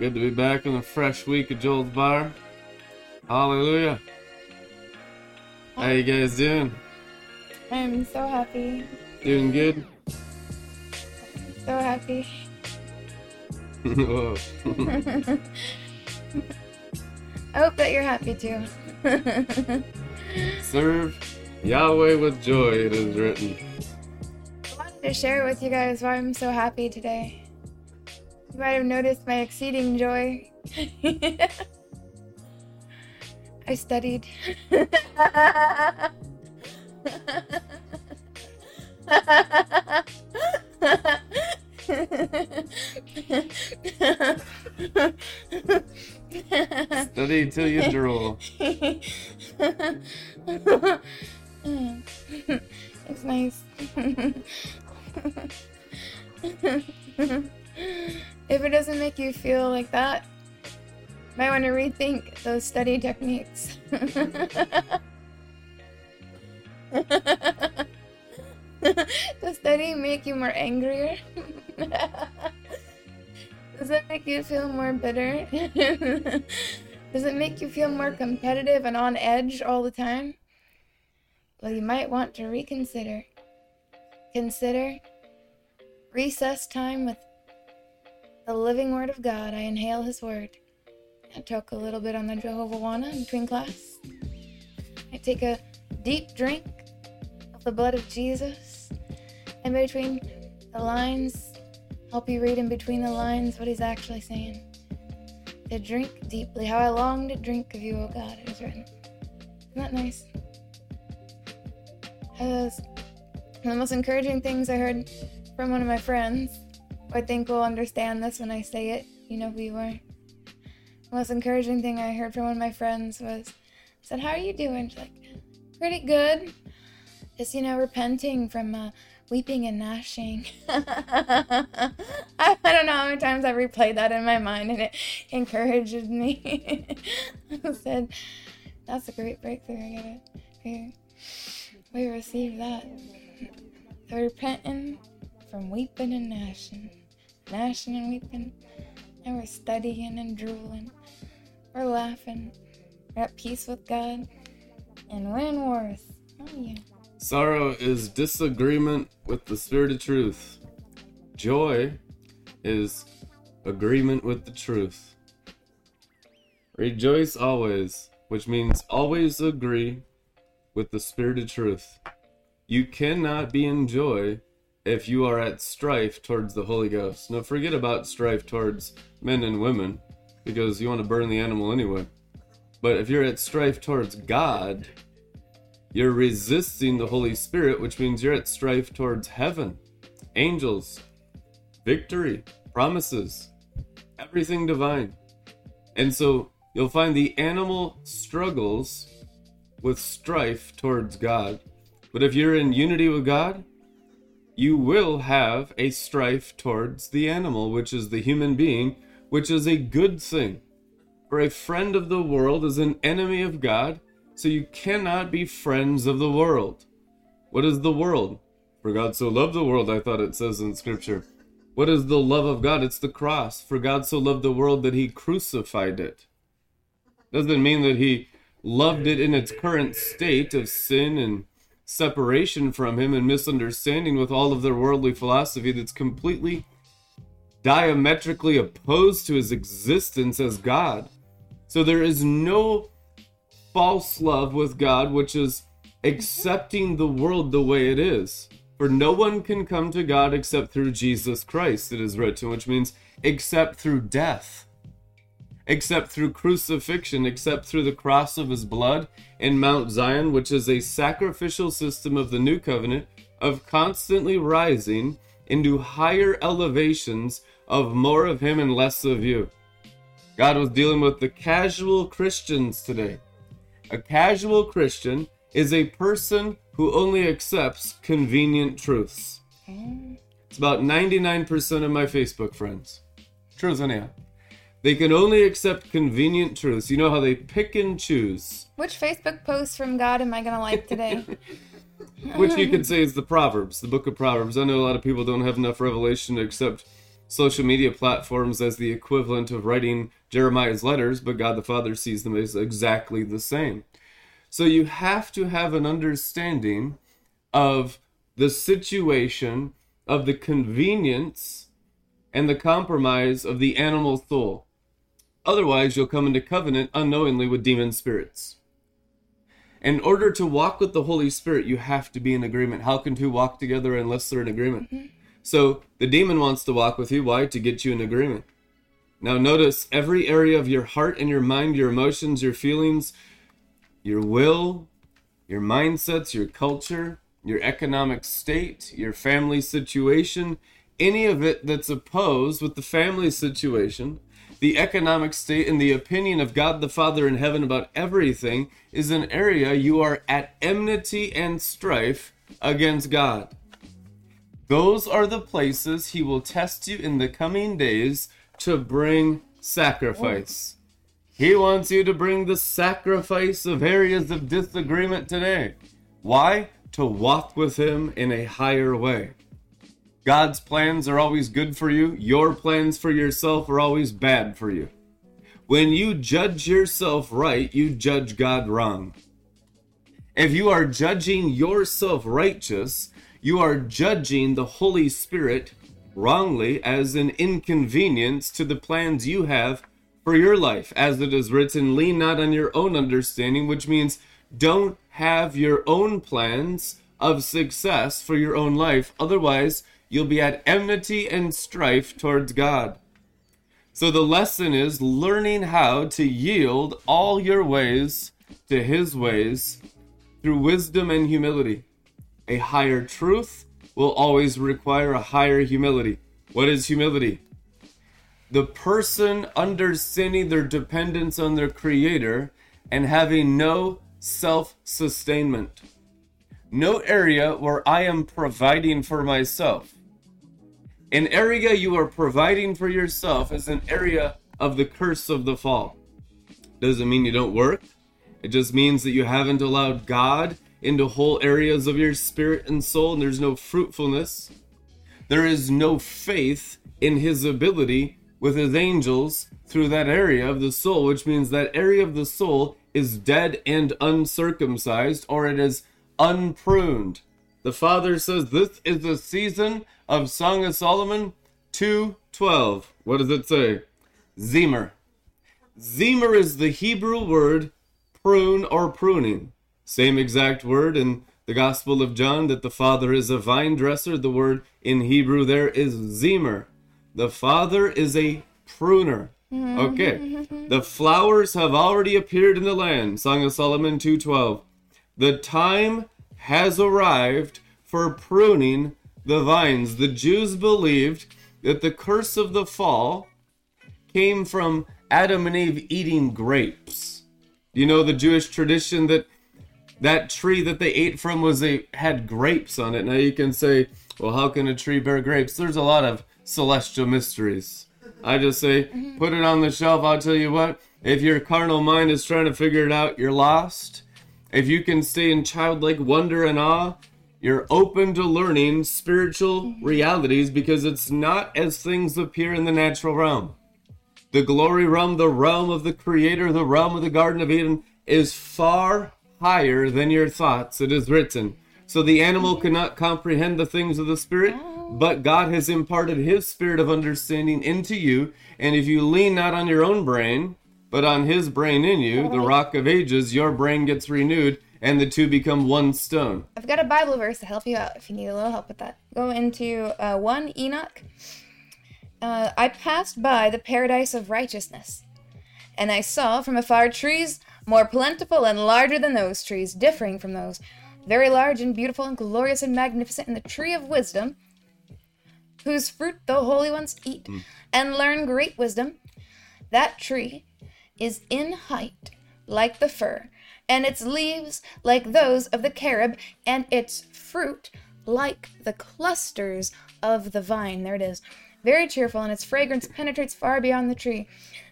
Good to be back in a fresh week of Joel's Bar. Hallelujah. How you guys doing? I'm so happy. Doing good? So happy. Whoa. I hope that you're happy too. Serve Yahweh with joy, it is written. I wanted to share with you guys why I'm so happy today. You might have noticed my exceeding joy. I studied. Study till you drool. it's nice. if it doesn't make you feel like that, you might want to rethink those study techniques. Does studying make you more angrier? Does it make you feel more bitter? Does it make you feel more competitive and on edge all the time? Well, you might want to reconsider. Consider recess time with the living Word of God. I inhale His Word. I talk a little bit on the Jehovah Wana between class. I take a deep drink of the blood of Jesus. In between the lines, help you read in between the lines what He's actually saying. To drink deeply. How I long to drink of you, O God, it is written. Isn't that nice? As one of the most encouraging things I heard from one of my friends, I think will understand this when I say it. You know you are. The most encouraging thing I heard from one of my friends was, said, "How are you doing?" She's like, "Pretty good. Just you know, repenting from uh, weeping and gnashing." I, I don't know how many times I replayed that in my mind, and it encourages me. I said, "That's a great breakthrough. I got it. We, we received that. We're repenting from weeping and gnashing, gnashing and weeping, and we're studying and drooling. We're laughing. We're at peace with God, and we're in worth. Oh yeah. Sorrow is disagreement with the spirit of truth. Joy is agreement with the truth. Rejoice always, which means always agree with the spirit of truth. You cannot be in joy if you are at strife towards the Holy Ghost. Now, forget about strife towards men and women because you want to burn the animal anyway. But if you're at strife towards God, you're resisting the Holy Spirit, which means you're at strife towards heaven, angels, victory, promises, everything divine. And so you'll find the animal struggles with strife towards God. But if you're in unity with God, you will have a strife towards the animal, which is the human being, which is a good thing. For a friend of the world is an enemy of God, so you cannot be friends of the world. What is the world? For God so loved the world, I thought it says in Scripture. What is the love of God? It's the cross. For God so loved the world that he crucified it. Doesn't mean that he loved it in its current state of sin and separation from him and misunderstanding with all of their worldly philosophy that's completely diametrically opposed to his existence as God. So there is no false love with God, which is accepting the world the way it is. For no one can come to God except through Jesus Christ, it is written, which means except through death, except through crucifixion, except through the cross of his blood in Mount Zion, which is a sacrificial system of the new covenant of constantly rising into higher elevations of more of him and less of you. God was dealing with the casual Christians today. A casual Christian is a person who only accepts convenient truths. It's about 99% of my Facebook friends. Truths, anyhow. They can only accept convenient truths. You know how they pick and choose. Which Facebook post from God am I gonna like today? Which you could say is the Proverbs, the book of Proverbs. I know a lot of people don't have enough revelation to accept social media platforms as the equivalent of writing Jeremiah's letters, but God the Father sees them as exactly the same. So you have to have an understanding of the situation, of the convenience, and the compromise of the animal soul. Otherwise, you'll come into covenant unknowingly with demon spirits. In order to walk with the Holy Spirit, you have to be in agreement. How can two walk together unless they're in agreement? Mm-hmm. So the demon wants to walk with you. Why? To get you in agreement. Now, notice every area of your heart and your mind, your emotions, your feelings, your will, your mindsets, your culture, your economic state, your family situation, any of it that's opposed with the family situation, the economic state, and the opinion of God the Father in heaven about everything is an area you are at enmity and strife against God. Those are the places He will test you in the coming days to bring sacrifice. He wants you to bring the sacrifice of areas of disagreement today. Why? To walk with Him in a higher way. God's plans are always good for you, your plans for yourself are always bad for you. When you judge yourself right, you judge God wrong. If you are judging yourself righteous, you are judging the Holy Spirit wrongly as an inconvenience to the plans you have for your life. As it is written, lean not on your own understanding, which means don't have your own plans of success for your own life. Otherwise, you'll be at enmity and strife towards God. So the lesson is learning how to yield all your ways to His ways through wisdom and humility. A higher truth will always require a higher humility. What is humility? The person understanding their dependence on their Creator and having no self sustainment. No area where I am providing for myself. An area you are providing for yourself is an area of the curse of the fall. Doesn't mean you don't work. It just means that you haven't allowed God into whole areas of your spirit and soul, and there's no fruitfulness. There is no faith in His ability with His angels through that area of the soul, which means that area of the soul is dead and uncircumcised, or it is unpruned. The Father says this is the season of Song of Solomon 2:12. What does it say? Zemir. Zemir is the Hebrew word prune or pruning. Same exact word in the Gospel of John that the Father is a vine dresser. The word in Hebrew there is Zemir. The Father is a pruner. Mm-hmm. Okay. The flowers have already appeared in the land. Song of Solomon 2:12. The time has arrived for pruning the vines. The Jews believed that the curse of the fall came from Adam and Eve eating grapes. You know the Jewish tradition that that tree that they ate from was they had grapes on it. Now you can say, well, how can a tree bear grapes? There's a lot of celestial mysteries. I just say, mm-hmm. put it on the shelf. I'll tell you what, if your carnal mind is trying to figure it out, you're lost. If you can stay in childlike wonder and awe, you're open to learning spiritual mm-hmm. realities because it's not as things appear in the natural realm. The glory realm, the realm of the Creator, the realm of the Garden of Eden, is far higher than your thoughts. It is written. So the animal mm-hmm. cannot comprehend the things of the Spirit, oh. but God has imparted His Spirit of understanding into you. And if you lean not on your own brain, but on His brain in you, the rock of ages, your brain gets renewed and the two become one stone. I've got a Bible verse to help you out if you need a little help with that. Go into uh, 1 Enoch. Uh, I passed by the paradise of righteousness, and I saw from afar trees more plentiful and larger than those trees, differing from those, very large and beautiful and glorious and magnificent, and the tree of wisdom, whose fruit the holy ones eat, mm. and learn great wisdom. That tree is in height like the fir and its leaves like those of the carob, and its fruit like the clusters of the vine. There it is. Very cheerful, and its fragrance penetrates far beyond the tree.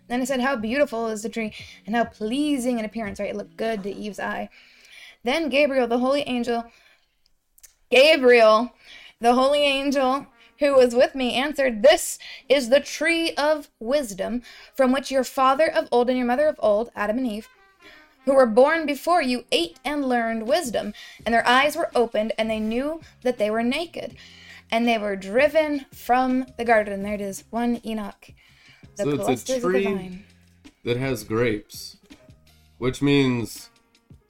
Then I said, How beautiful is the tree, and how pleasing in appearance, right? It looked good to Eve's eye. Then Gabriel, the holy angel, Gabriel, the holy angel, who was with me answered, This is the tree of wisdom, from which your father of old and your mother of old, Adam and Eve, who were born before you, ate and learned wisdom, and their eyes were opened, and they knew that they were naked. And they were driven from the garden. There it is, one Enoch. The So it's a clusters of the tree- that has grapes, which means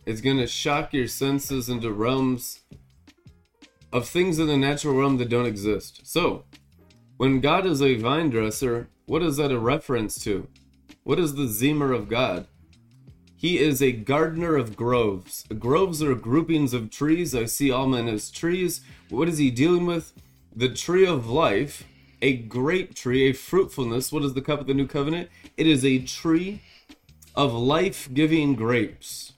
it's going to shock your senses into realms of things in the natural realm that don't exist. So, when God is a vine dresser, what is that a reference to? What is the Zemir of God? He is a gardener of groves. Groves are groupings of trees. I see all men as trees. What is he dealing with? The tree of life, a grape tree, a fruitfulness. What is the cup of the new covenant? It is a tree of life giving grapes.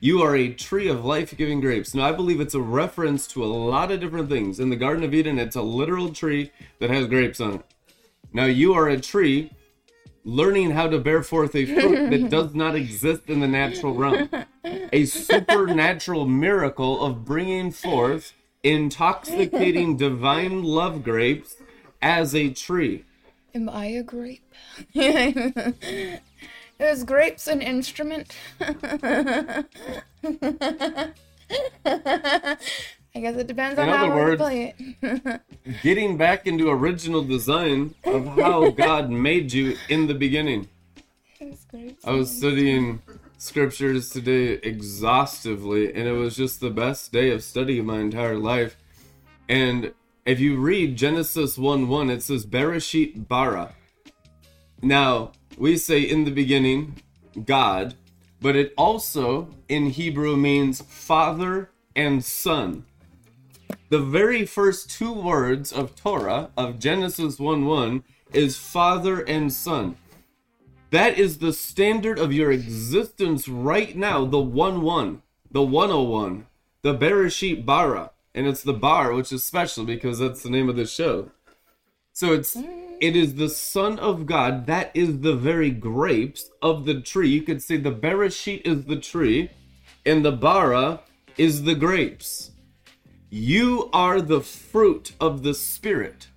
You are a tree of life giving grapes. Now, I believe it's a reference to a lot of different things. In the Garden of Eden, it's a literal tree that has grapes on it. Now, you are a tree learning how to bear forth a fruit that does not exist in the natural realm. A supernatural miracle of bringing forth intoxicating divine love grapes as a tree. Am I a grape? Is grapes an instrument? I guess it depends on In how other we words- play it. Getting back into original design of how God made you in the beginning. I was studying scriptures today exhaustively, and it was just the best day of study of my entire life. And if you read Genesis 1 1, it says Bereshit bara. Now, we say in the beginning, God, but it also in Hebrew means father and son. The very first two words of Torah, of Genesis 1 1, is father and son. That is the standard of your existence right now, the 1 1, the 101, the Bereshit Bara. And it's the bar, which is special because that's the name of the show. So it's it is the Son of God. That is the very grapes of the tree. You could say the Bereshit is the tree, and the Bara is the grapes. You are the fruit of the Spirit,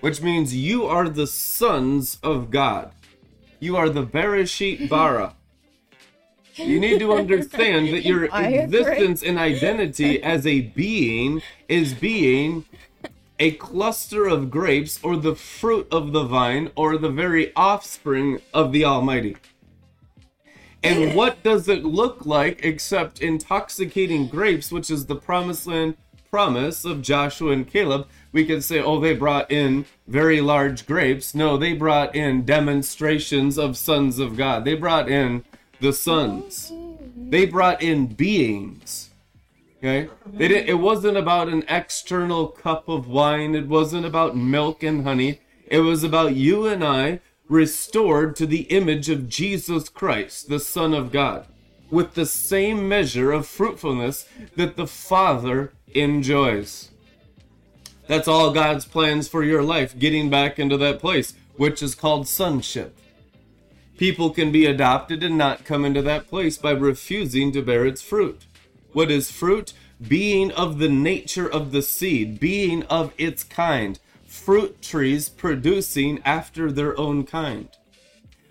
which means you are the sons of God. You are the Bereshit Bara. You need to understand that your existence and identity as a being is being a cluster of grapes or the fruit of the vine or the very offspring of the Almighty. And what does it look like except intoxicating grapes, which is the promised land promise of Joshua and Caleb? We could say, oh, they brought in very large grapes. No, they brought in demonstrations of sons of God. They brought in the sons. They brought in beings. Okay? They didn't, it wasn't about an external cup of wine. It wasn't about milk and honey. It was about you and I restored to the image of Jesus Christ, the Son of God, with the same measure of fruitfulness that the Father enjoys. That's all God's plans for your life, getting back into that place, which is called sonship. People can be adopted and not come into that place by refusing to bear its fruit. What is fruit? Being of the nature of the seed, being of its kind. Fruit trees producing after their own kind.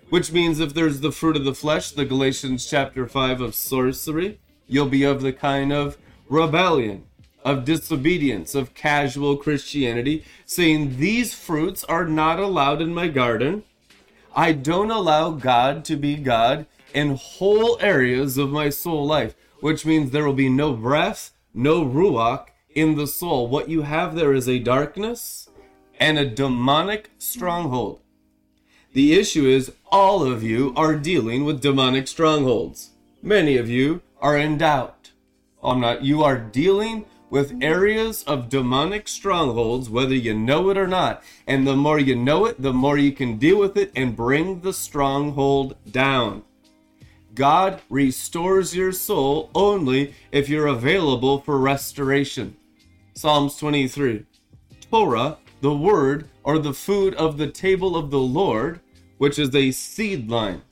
Which means if there's the fruit of the flesh, the Galatians chapter 5 of sorcery, you'll be of the kind of rebellion, of disobedience, of casual Christianity, saying these fruits are not allowed in my garden. I don't allow God to be God in whole areas of my soul life, which means there will be no breath, no ruach in the soul. What you have there is a darkness and a demonic stronghold. The issue is all of you are dealing with demonic strongholds. Many of you are in doubt. I'm not. You are dealing with areas of demonic strongholds, whether you know it or not. And the more you know it, the more you can deal with it and bring the stronghold down. God restores your soul only if you're available for restoration. Psalms 23. Torah, the word or the food of the table of the Lord, which is a seed line,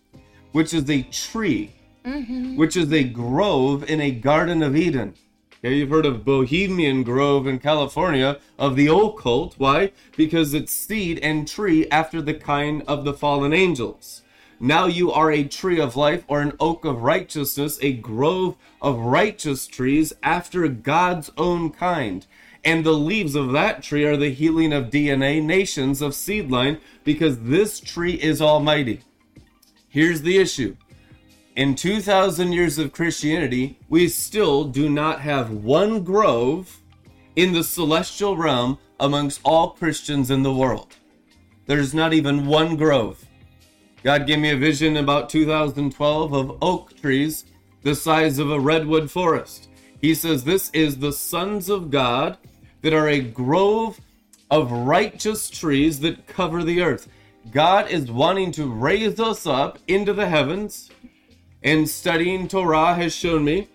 which is a tree, mm-hmm. which is a grove in a garden of Eden. Okay, you've heard of Bohemian Grove in California of the occult. Why? Because it's seed and tree after the kind of the fallen angels. Now you are a tree of life or an oak of righteousness, a grove of righteous trees after God's own kind. And the leaves of that tree are the healing of DNA nations of seedline because this tree is almighty. Here's the issue. In 2,000 years of Christianity, we still do not have one grove in the celestial realm amongst all Christians in the world. There's not even one grove. God gave me a vision about 2012 of oak trees the size of a redwood forest. He says, This is the sons of God that are a grove of righteous trees that cover the earth. God is wanting to raise us up into the heavens, and studying Torah has shown me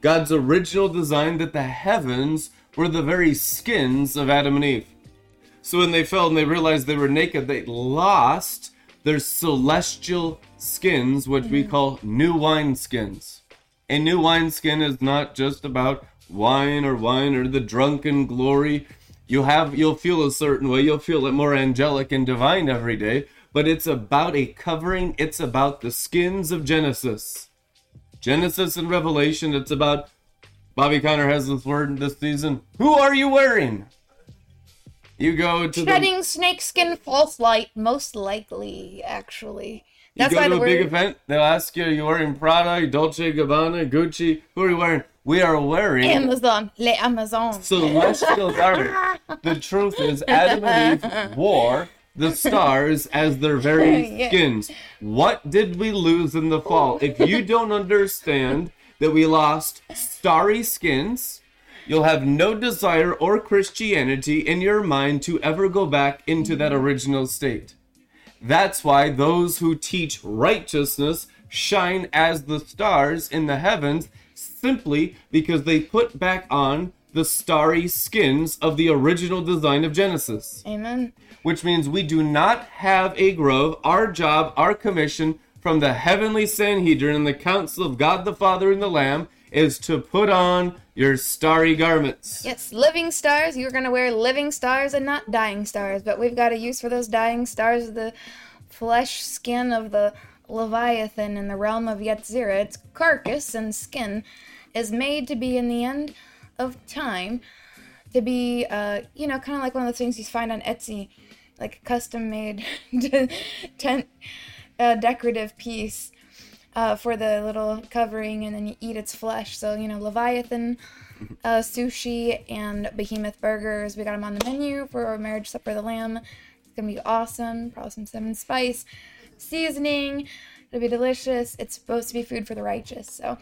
God's original design that the heavens were the very skins of Adam and Eve. So when they fell and they realized they were naked, they lost their celestial skins, which we mm. call new wine skins. A new wine skin is not just about wine or wine or the drunken glory. You have you'll feel a certain way, you'll feel it more angelic and divine every day, but it's about a covering, it's about the skins of Genesis. Genesis and Revelation, it's about Bobby Conner has this word this season. Who are you wearing? You go to the Shedding snakeskin false light, most likely, actually. That's You go to the a big event, they'll ask you, are you wearing Prada, Dolce Gabbana, Gucci? Who are you wearing? We are wearing Amazon, Le Amazon. celestial garment. The truth is, Adam and Eve wore the stars as their very Yeah. skins. What did we lose in the fall? If you don't understand that we lost starry skins, you'll have no desire or Christianity in your mind to ever go back into that original state. That's why those who teach righteousness shine as the stars in the heavens simply because they put back on the starry skins of the original design of Genesis. Amen. Which means we do not have a grove. Our job, our commission from the heavenly Sanhedrin and the council of God the Father and the Lamb is to put on your starry garments. Yes, living stars. You're going to wear living stars and not dying stars, but we've got a use for those dying stars the flesh skin of the Leviathan in the realm of Yetzirah. Its carcass and skin is made to be in the end of time to be, uh, you know, kind of like one of those things you find on Etsy, like a custom made tent uh, decorative piece uh, for the little covering, and then you eat its flesh. So, you know, Leviathan uh, sushi and behemoth burgers. We got them on the menu for our marriage supper of the lamb. It's gonna be awesome. Probably some cinnamon spice seasoning. It'll be delicious. It's supposed to be food for the righteous. So,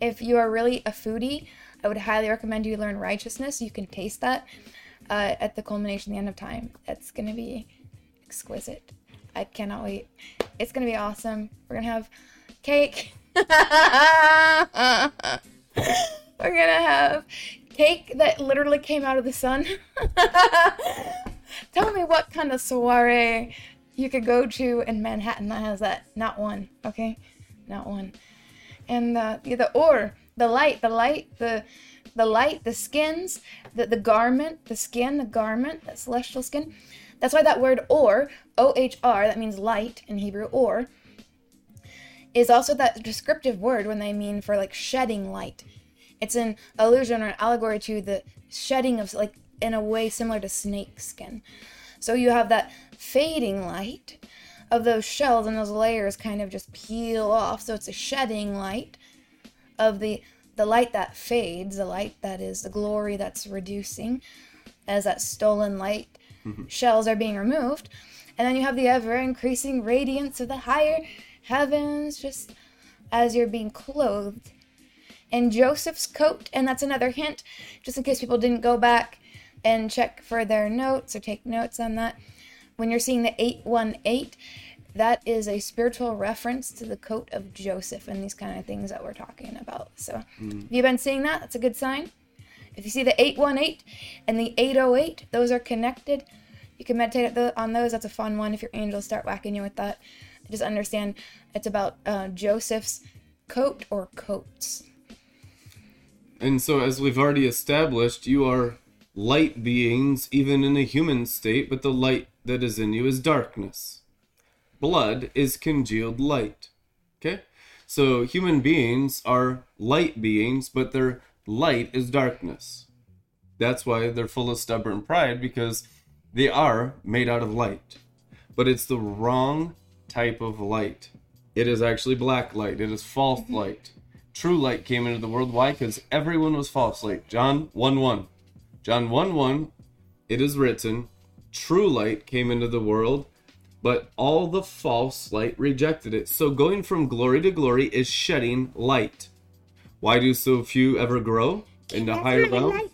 if you are really a foodie, I would highly recommend you learn righteousness. You can taste that uh, at the culmination, the end of time. That's gonna be exquisite. I cannot wait. It's gonna be awesome. We're gonna have cake. We're gonna have cake that literally came out of the sun. Tell me what kind of soiree you could go to in Manhattan that has that. Not one, okay? Not one. And yeah, the or, the light, the light, the the light, the skins, the, the garment, the skin, the garment, that celestial skin. That's why that word or, O H R, that means light in Hebrew, or, is also that descriptive word when they mean for like shedding light. It's an allusion or an allegory to the shedding of like in a way similar to snake skin. So you have that fading light of those shells and those layers kind of just peel off. So it's a shedding light of the the light that fades, the light that is the glory that's reducing as that stolen light mm-hmm. shells are being removed. And then you have the ever increasing radiance of the higher heavens just as you're being clothed in Joseph's coat. And that's another hint, just in case people didn't go back and check for their notes or take notes on that. When you're seeing the 818, that is a spiritual reference to the coat of Joseph and these kind of things that we're talking about. So, hmm. if you've been seeing that, that's a good sign. If you see the 818 and the 808, those are connected. You can meditate on those. That's a fun one if your angels start whacking you with that. Just understand it's about uh, Joseph's coat or coats. And so, as we've already established, you are light beings, even in a human state, but the light that is in you is darkness. Blood is congealed light. Okay? So, human beings are light beings, but their light is darkness. That's why they're full of stubborn pride, because they are made out of light. But it's the wrong type of light. It is actually black light, it is false light. True light came into the world. Why? Because everyone was false light. John 1 1. John 1 1, it is written, True light came into the world, but all the false light rejected it. So going from glory to glory is shedding light. Why do so few ever grow into higher realms?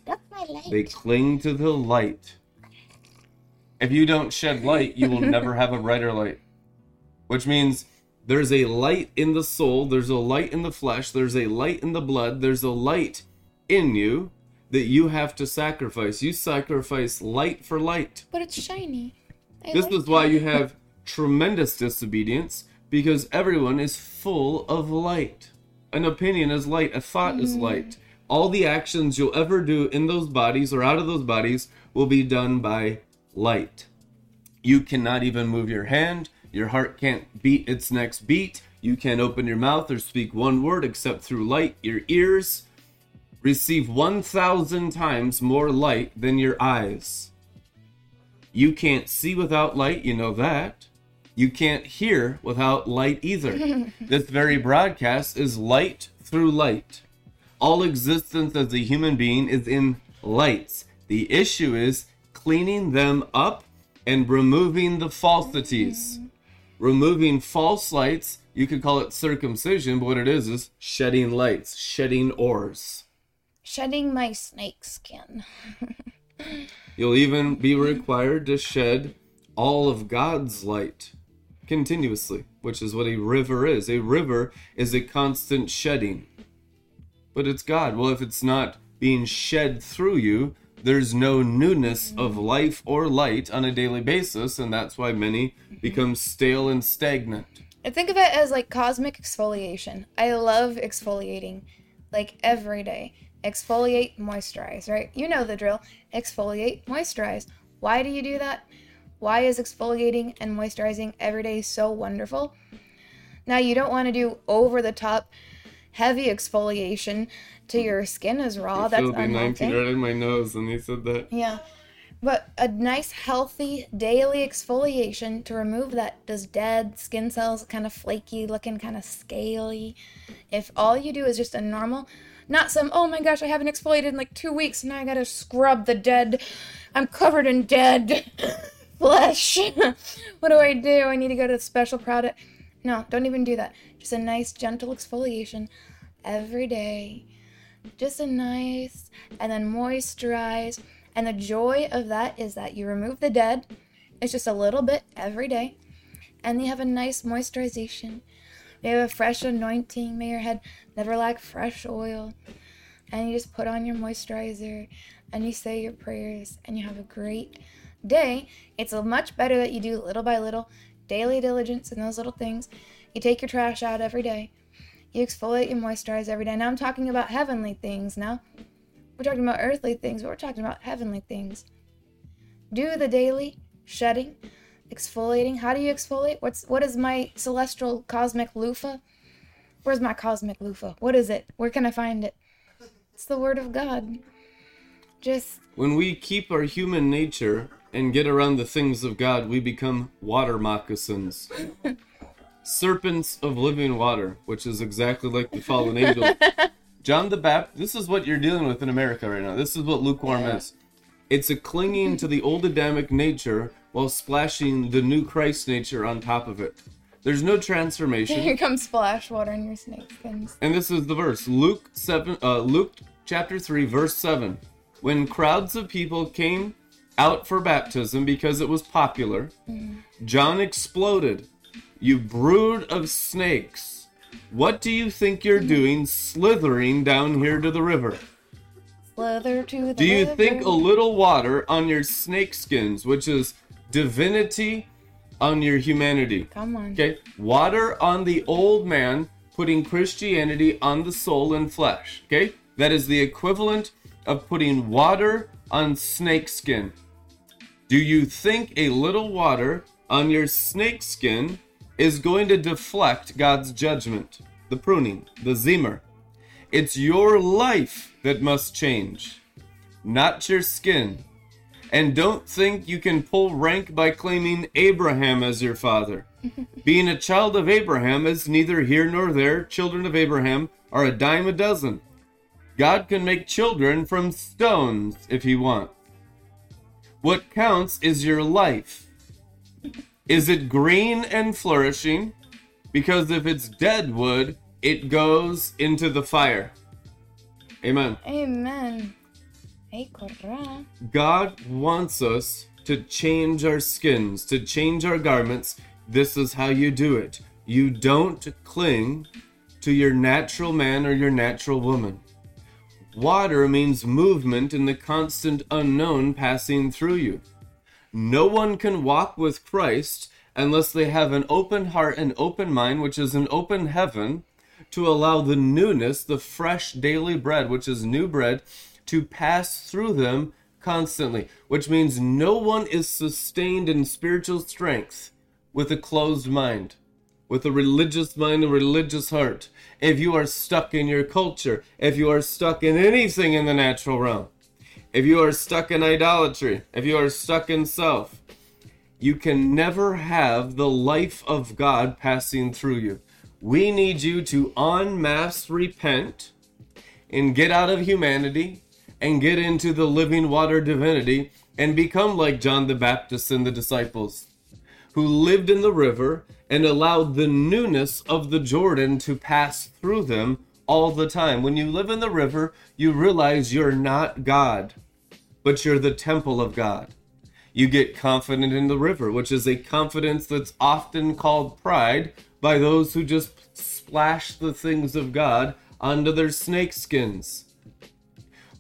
They cling to the light. If you don't shed light, you will never have a brighter light. Which means there's a light in the soul, there's a light in the flesh, there's a light in the blood, there's a light in you that you have to sacrifice. You sacrifice light for light. But it's shiny. I This like is why it. you have tremendous disobedience because everyone is full of light. An opinion is light, a thought is mm. light. All the actions you'll ever do in those bodies or out of those bodies will be done by light. You cannot even move your hand. Your heart can't beat its next beat. You can't open your mouth or speak one word except through light. Your ears receive 1,000 times more light than your eyes. You can't see without light, you know that. You can't hear without light either. this very broadcast is light through light. All existence as a human being is in lights. The issue is cleaning them up and removing the falsities. Removing false lights, you could call it circumcision, but what it is is shedding lights, shedding ores. shedding my snake skin. You'll even be required to shed all of God's light continuously, which is what a river is. A river is a constant shedding. But it's God. Well, if it's not being shed through you, there's no newness of life or light on a daily basis, and that's why many mm-hmm. become stale and stagnant. I think of it as like cosmic exfoliation. I love exfoliating, like every day. Exfoliate, moisturize, right? You know the drill. Exfoliate, moisturize. Why do you do that? Why is exfoliating and moisturizing every day so wonderful? Now, you don't want to do over the top heavy exfoliation to your skin is raw. That's the 19 right in my nose, and he said that. Yeah. But a nice, healthy daily exfoliation to remove that those dead skin cells, kind of flaky looking, kind of scaly. If all you do is just a normal, not some, oh my gosh, I haven't exfoliated in like two weeks, and now I gotta scrub the dead, I'm covered in dead flesh. what do I do? I need to go to a special product. No, don't even do that. Just a nice, gentle exfoliation every day just a nice and then moisturize and the joy of that is that you remove the dead. It's just a little bit every day. And you have a nice moisturization. You have a fresh anointing. May your head never lack fresh oil. And you just put on your moisturizer and you say your prayers and you have a great day. It's much better that you do little by little daily diligence in those little things. You take your trash out every day you exfoliate, you moisturize every day. Now I'm talking about heavenly things now. We're talking about earthly things, but we're talking about heavenly things. Do the daily shedding, exfoliating. How do you exfoliate? What's what is my celestial cosmic loofah? Where's my cosmic loofah? What is it? Where can I find it? It's the word of God. Just When we keep our human nature and get around the things of God, we become water moccasins. Serpents of living water, which is exactly like the fallen angel. John the Baptist, this is what you're dealing with in America right now. This is what lukewarm is. It's a clinging to the old Adamic nature while splashing the new Christ nature on top of it. There's no transformation. here comes splash water in your snakeskins. And this is the verse. Luke 7 uh, Luke chapter 3 verse 7. When crowds of people came out for baptism because it was popular, John exploded. You brood of snakes. What do you think you're hmm. doing slithering down here to the river? Slither to the Do you river. think a little water on your snake skins, which is divinity on your humanity? Come on. Okay, water on the old man, putting Christianity on the soul and flesh. Okay, That is the equivalent of putting water on snakeskin. Do you think a little water on your snakeskin is going to deflect God's judgment? The pruning, the zemir. It's your life that must change, not your skin. And don't think you can pull rank by claiming Abraham as your father. Being a child of Abraham is neither here nor there. Children of Abraham are a dime a dozen. God can make children from stones if he wants. What counts is your life. Is it green and flourishing? Because if it's dead wood, it goes into the fire. Amen. Amen. God wants us to change our skins, to change our garments. This is how you do it. You don't cling to your natural man or your natural woman. Water means movement in the constant unknown passing through you. No one can walk with Christ unless they have an open heart and open mind, which is an open heaven, to allow the newness, the fresh daily bread, which is new bread, to pass through them constantly, which means no one is sustained in spiritual strength with a closed mind, with a religious mind, a religious heart. If you are stuck in your culture, if you are stuck in anything in the natural realm, if you are stuck in idolatry, if you are stuck in self, you can never have the life of God passing through you. We need you to en masse repent and get out of humanity and get into the living water divinity and become like John the Baptist and the disciples who lived in the river and allowed the newness of the Jordan to pass through them all the time. When you live in the river, you realize you're not God, but you're the temple of God. You get confident in the river, which is a confidence that's often called pride by those who just splash the things of God onto their snake skins.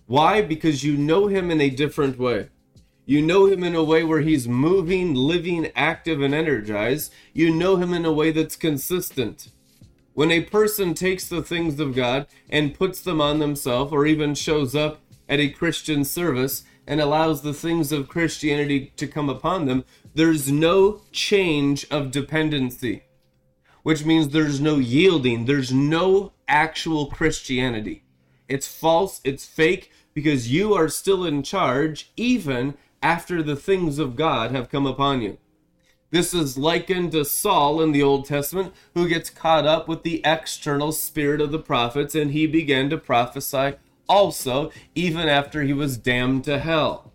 Why? Because you know him in a different way. You know him in a way where he's moving, living, active, and energized. You know him in a way that's consistent. When a person takes the things of God and puts them on themselves, or even shows up at a Christian service and allows the things of Christianity to come upon them, there's no change of dependency, which means there's no yielding, there's no actual Christianity. It's false, it's fake, because you are still in charge even after the things of God have come upon you. This is likened to Saul in the Old Testament, who gets caught up with the external spirit of the prophets, and he began to prophesy also, even after he was damned to hell.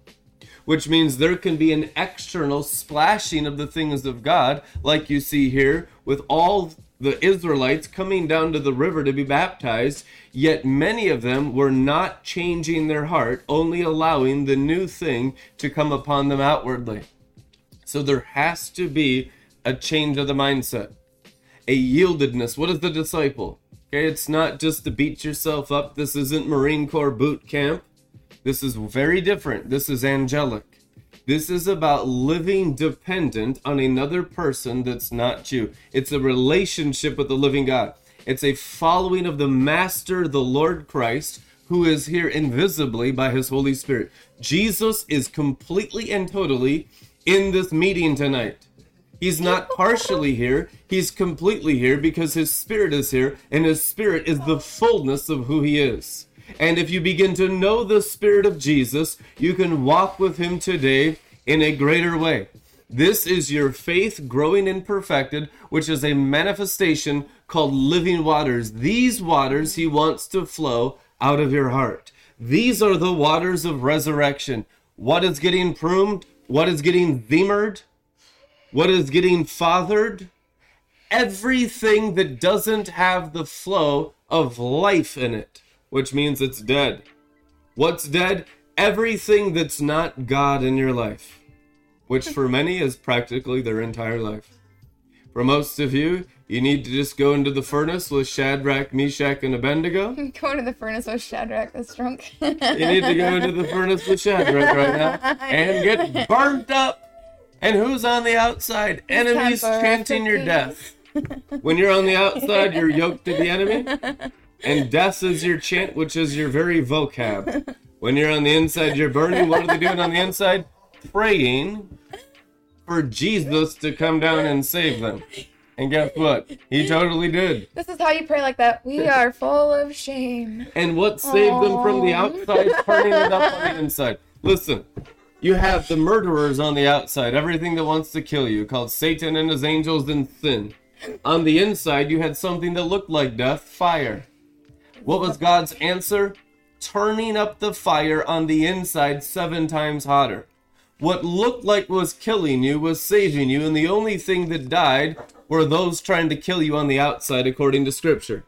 Which means there can be an external splashing of the things of God, like you see here, with all the Israelites coming down to the river to be baptized, yet many of them were not changing their heart, only allowing the new thing to come upon them outwardly. So there has to be a change of the mindset, a yieldedness. What is the disciple? Okay, it's not just to beat yourself up. This isn't Marine Corps boot camp. This is very different. This is angelic. This is about living dependent on another person that's not you. It's a relationship with the living God. It's a following of the Master, the Lord Christ, who is here invisibly by his Holy Spirit. Jesus is completely and totally in this meeting tonight. He's not partially here, he's completely here because his spirit is here, and his spirit is the fullness of who he is. And if you begin to know the spirit of Jesus, you can walk with him today in a greater way. This is your faith growing and perfected, which is a manifestation called living waters. These waters he wants to flow out of your heart. These are the waters of resurrection. What is getting pruned? What is getting zemired? What is getting fathered? Everything that doesn't have the flow of life in it, which means it's dead. What's dead? Everything that's not God in your life, which for many is practically their entire life. For most of you, you need to just go into the furnace with Shadrach, Meshach, and Abednego. Go into the furnace with Shadrach that's drunk. You need to go into the furnace with Shadrach right now and get burnt up. And who's on the outside? Enemies chanting your death. When you're on the outside, you're yoked to the enemy. And death is your chant, which is your very vocab. When you're on the inside, you're burning. What are they doing on the inside? Praying for Jesus to come down and save them. And guess what? He totally did. This is how you pray like that. We are full of shame. And what saved them from the outside, turning it up on the inside? Listen, you have the murderers on the outside, everything that wants to kill you, called Satan and his angels and sin. On the inside, you had something that looked like death, fire. What was God's answer? Turning up the fire on the inside seven times hotter. What looked like was killing you was saving you, and the only thing that died were those trying to kill you on the outside, according to Scripture.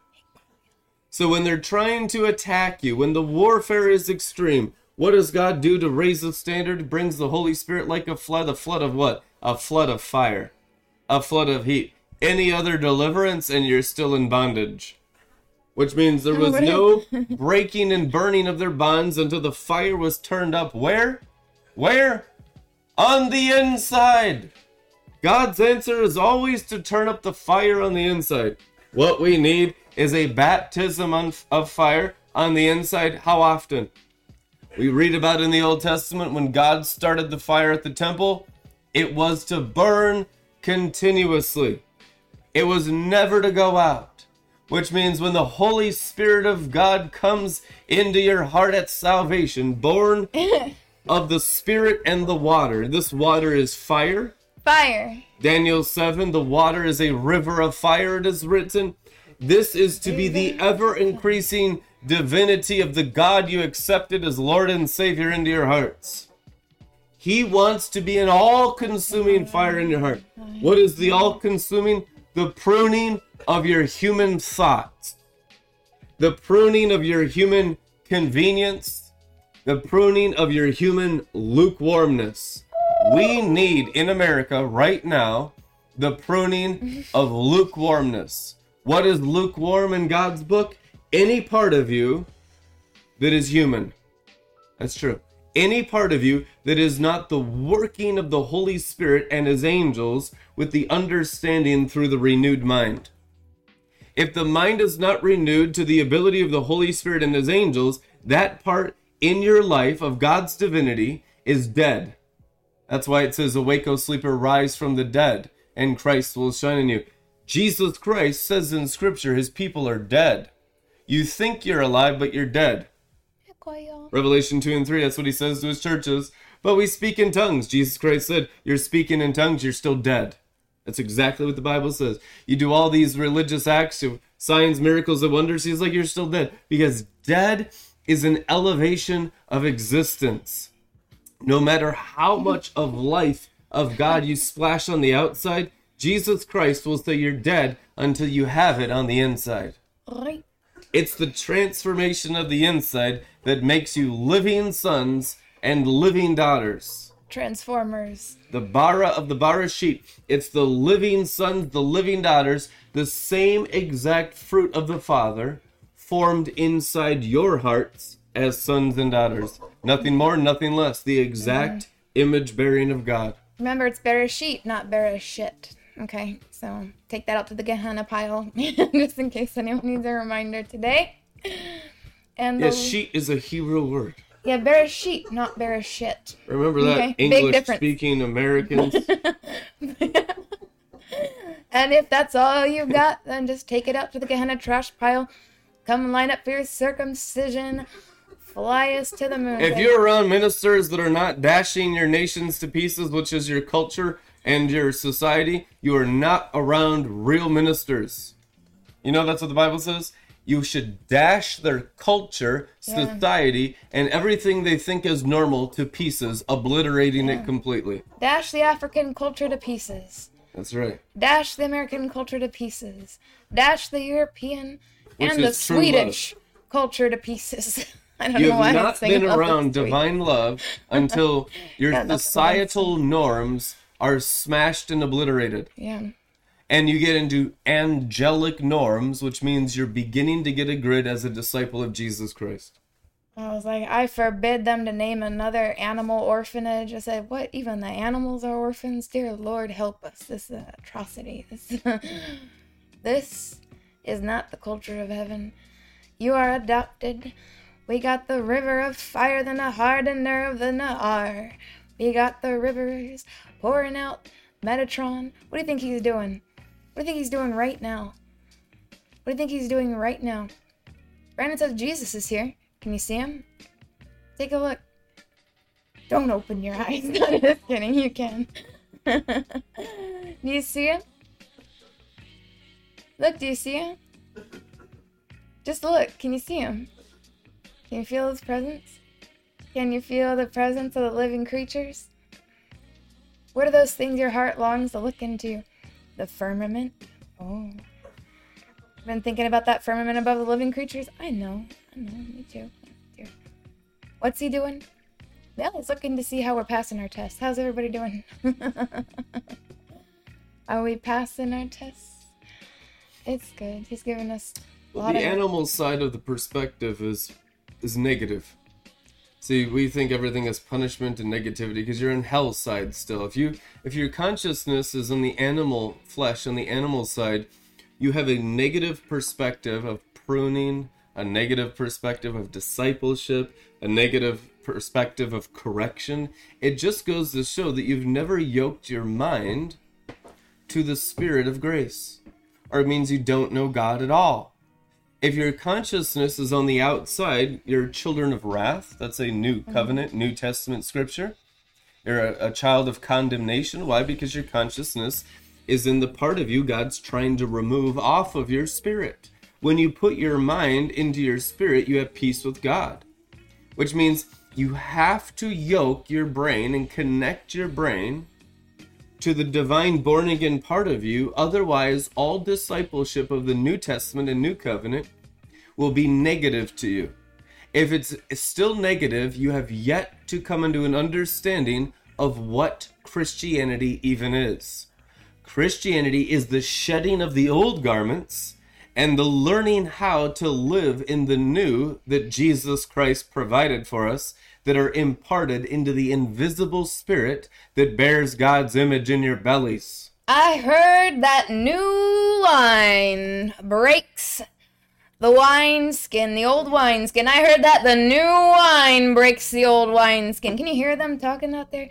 So when they're trying to attack you, when the warfare is extreme, what does God do to raise the standard? Brings the Holy Spirit like a flood. A flood of what? A flood of fire. A flood of heat. Any other deliverance and you're still in bondage. Which means there was no breaking and burning of their bonds until the fire was turned up. Where? Where? On the inside. God's answer is always to turn up the fire on the inside. What we need is a baptism on, of fire on the inside. How often? We read about in the Old Testament when God started the fire at the temple, it was to burn continuously. It was never to go out. Which means when the Holy Spirit of God comes into your heart at salvation, born of the Spirit and the water, this water is fire. Fire. Daniel 7, the water is a river of fire, it is written. This is to be the ever increasing divinity of the God you accepted as Lord and Savior into your hearts. He wants to be an all consuming fire in your heart. What is the all consuming? The pruning of your human thoughts, the pruning of your human convenience, the pruning of your human lukewarmness. We need in America right now the pruning of lukewarmness. What is lukewarm in God's book? Any part of you that is human. That's true. Any part of you that is not the working of the Holy Spirit and his angels with the understanding through the renewed mind. If the mind is not renewed to the ability of the Holy Spirit and his angels, that part in your life of God's divinity is dead. That's why it says, Awake, O sleeper, rise from the dead, and Christ will shine in you. Jesus Christ says in Scripture, his people are dead. You think you're alive, but you're dead. Revelation 2 and 3, that's what he says to his churches. But we speak in tongues. Jesus Christ said, You're speaking in tongues, you're still dead. That's exactly what the Bible says. You do all these religious acts of signs, miracles, and wonders. He's like, You're still dead. Because dead is an elevation of existence. No matter how much of life of God you splash on the outside, Jesus Christ will say you're dead until you have it on the inside. Right. It's the transformation of the inside that makes you living sons and living daughters. Transformers. The bara of the bara sheep. It's the living sons, the living daughters, the same exact fruit of the Father formed inside your hearts as sons and daughters. Nothing more, nothing less. The exact mm-hmm. image bearing of God. Remember, it's sheep, not bear shit. Okay, so take that out to the Gehenna pile, just in case anyone needs a reminder today. And the, Yes, sheet is a Hebrew word. yeah, bear sheep, not bear shit. Remember that Okay, English speaking Americans? And if that's all you've got, then just take it out to the Gehenna trash pile. Come line up for your circumcision. Fly us to the moon. if you're around ministers that are not dashing your nations to pieces, which is your culture and your society, you are not around real ministers. You know that's what the Bible says? You should dash their culture, Yeah. society, and everything they think is normal to pieces, obliterating it completely. Dash the African culture to pieces. That's right. Dash the American culture to pieces. Dash the European Which and the is true love. Swedish culture to pieces. I don't You know why have I'm not been around divine love until your Yeah, that's what I'm societal norms are smashed and obliterated. Yeah. And you get into angelic norms, which means you're beginning to get a grid as a disciple of Jesus Christ. I was like, I forbid them to name another animal orphanage. I said, what? Even the animals are orphans? Dear Lord, help us. This is an atrocity. This, this is not the culture of heaven. You are adopted. We got the river of fire, the Nahar, the nerve, the Nahar. We got the rivers pouring out Metatron. What do you think he's doing? What do you think he's doing right now? What do you think he's doing right now? Brandon says Jesus is here. Can you see him? Take a look. Don't open your eyes. Just kidding. You can. do you see him? Look, do you see him? Just look. Can you see him? Can you feel his presence? Can you feel the presence of the living creatures? What are those things your heart longs to look into? The firmament? Oh. Been thinking about that firmament above the living creatures? I know. I know. Me too. What's he doing? Yeah, he's looking to see how we're passing our tests. How's everybody doing? Are we passing our tests? It's good. He's giving us Well, the of animal side of the perspective is is negative. See, we think everything is punishment and negativity because you're in hell side still. If you if your consciousness is on the animal flesh on the animal side, you have a negative perspective of pruning, a negative perspective of discipleship, a negative perspective of correction. It just goes to show that you've never yoked your mind to the spirit of grace. Or it means you don't know God at all. If your consciousness is on the outside, you're children of wrath. That's a new mm-hmm. covenant, New Testament scripture. You're a, a child of condemnation. Why? Because your consciousness is in the part of you God's trying to remove off of your spirit. When you put your mind into your spirit, you have peace with God, which means you have to yoke your brain and connect your brain to the divine born again part of you. Otherwise, all discipleship of the New Testament and New Covenant will be negative to you. If it's still negative, you have yet to come into an understanding of what Christianity even is. Christianity is the shedding of the old garments and the learning how to live in the new that Jesus Christ provided for us that are imparted into the invisible spirit that bears God's image in your bellies. I heard that new wine breaks the wineskin, the old wineskin. I heard that the new wine breaks the old wineskin. Can you hear them talking out there?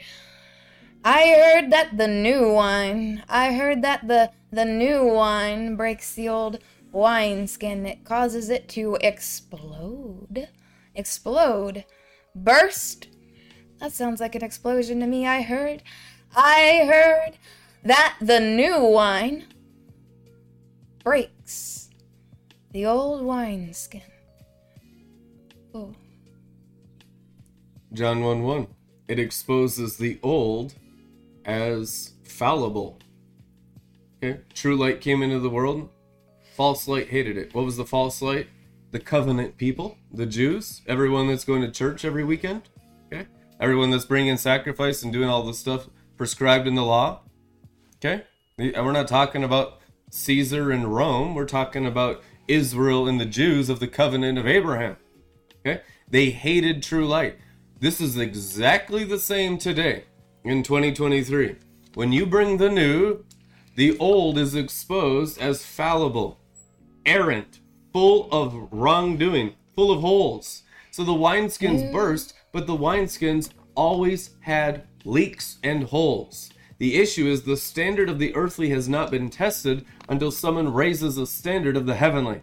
I heard that the new wine. I heard that the the new wine breaks the old wineskin. It causes it to explode. Explode. Burst. That sounds like an explosion to me. I heard. I heard that the new wine breaks the old wineskin. Oh. John 1 1. It exposes the old as fallible. Okay? True light came into the world. False light hated it. What was the false light? The covenant people, the Jews, everyone that's going to church every weekend. Okay? Everyone that's bringing sacrifice and doing all the stuff prescribed in the law. Okay? And we're not talking about Caesar and Rome. We're talking about Israel and the Jews of the covenant of Abraham. Okay? They hated true light. This is exactly the same today in 2023. When you bring the new, the old is exposed as fallible, errant, full of wrongdoing, full of holes. So the wineskins burst, but the wineskins always had leaks and holes. The issue is the standard of the earthly has not been tested until someone raises a standard of the heavenly.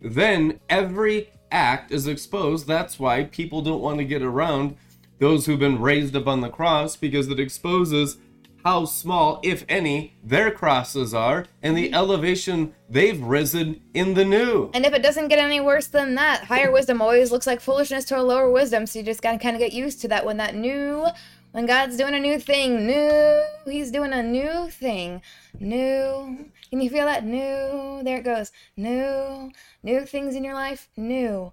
Then every act is exposed. That's why people don't want to get around those who've been raised up on the cross because it exposes how small, if any, their crosses are and the mm-hmm. elevation they've risen in the new. And if it doesn't get any worse than that, higher wisdom always looks like foolishness to a lower wisdom. So you just gotta kind of get used to that when that new, when God's doing a new thing, new, He's doing a new thing, new. Can you feel that? New. There it goes. New, new things in your life, new.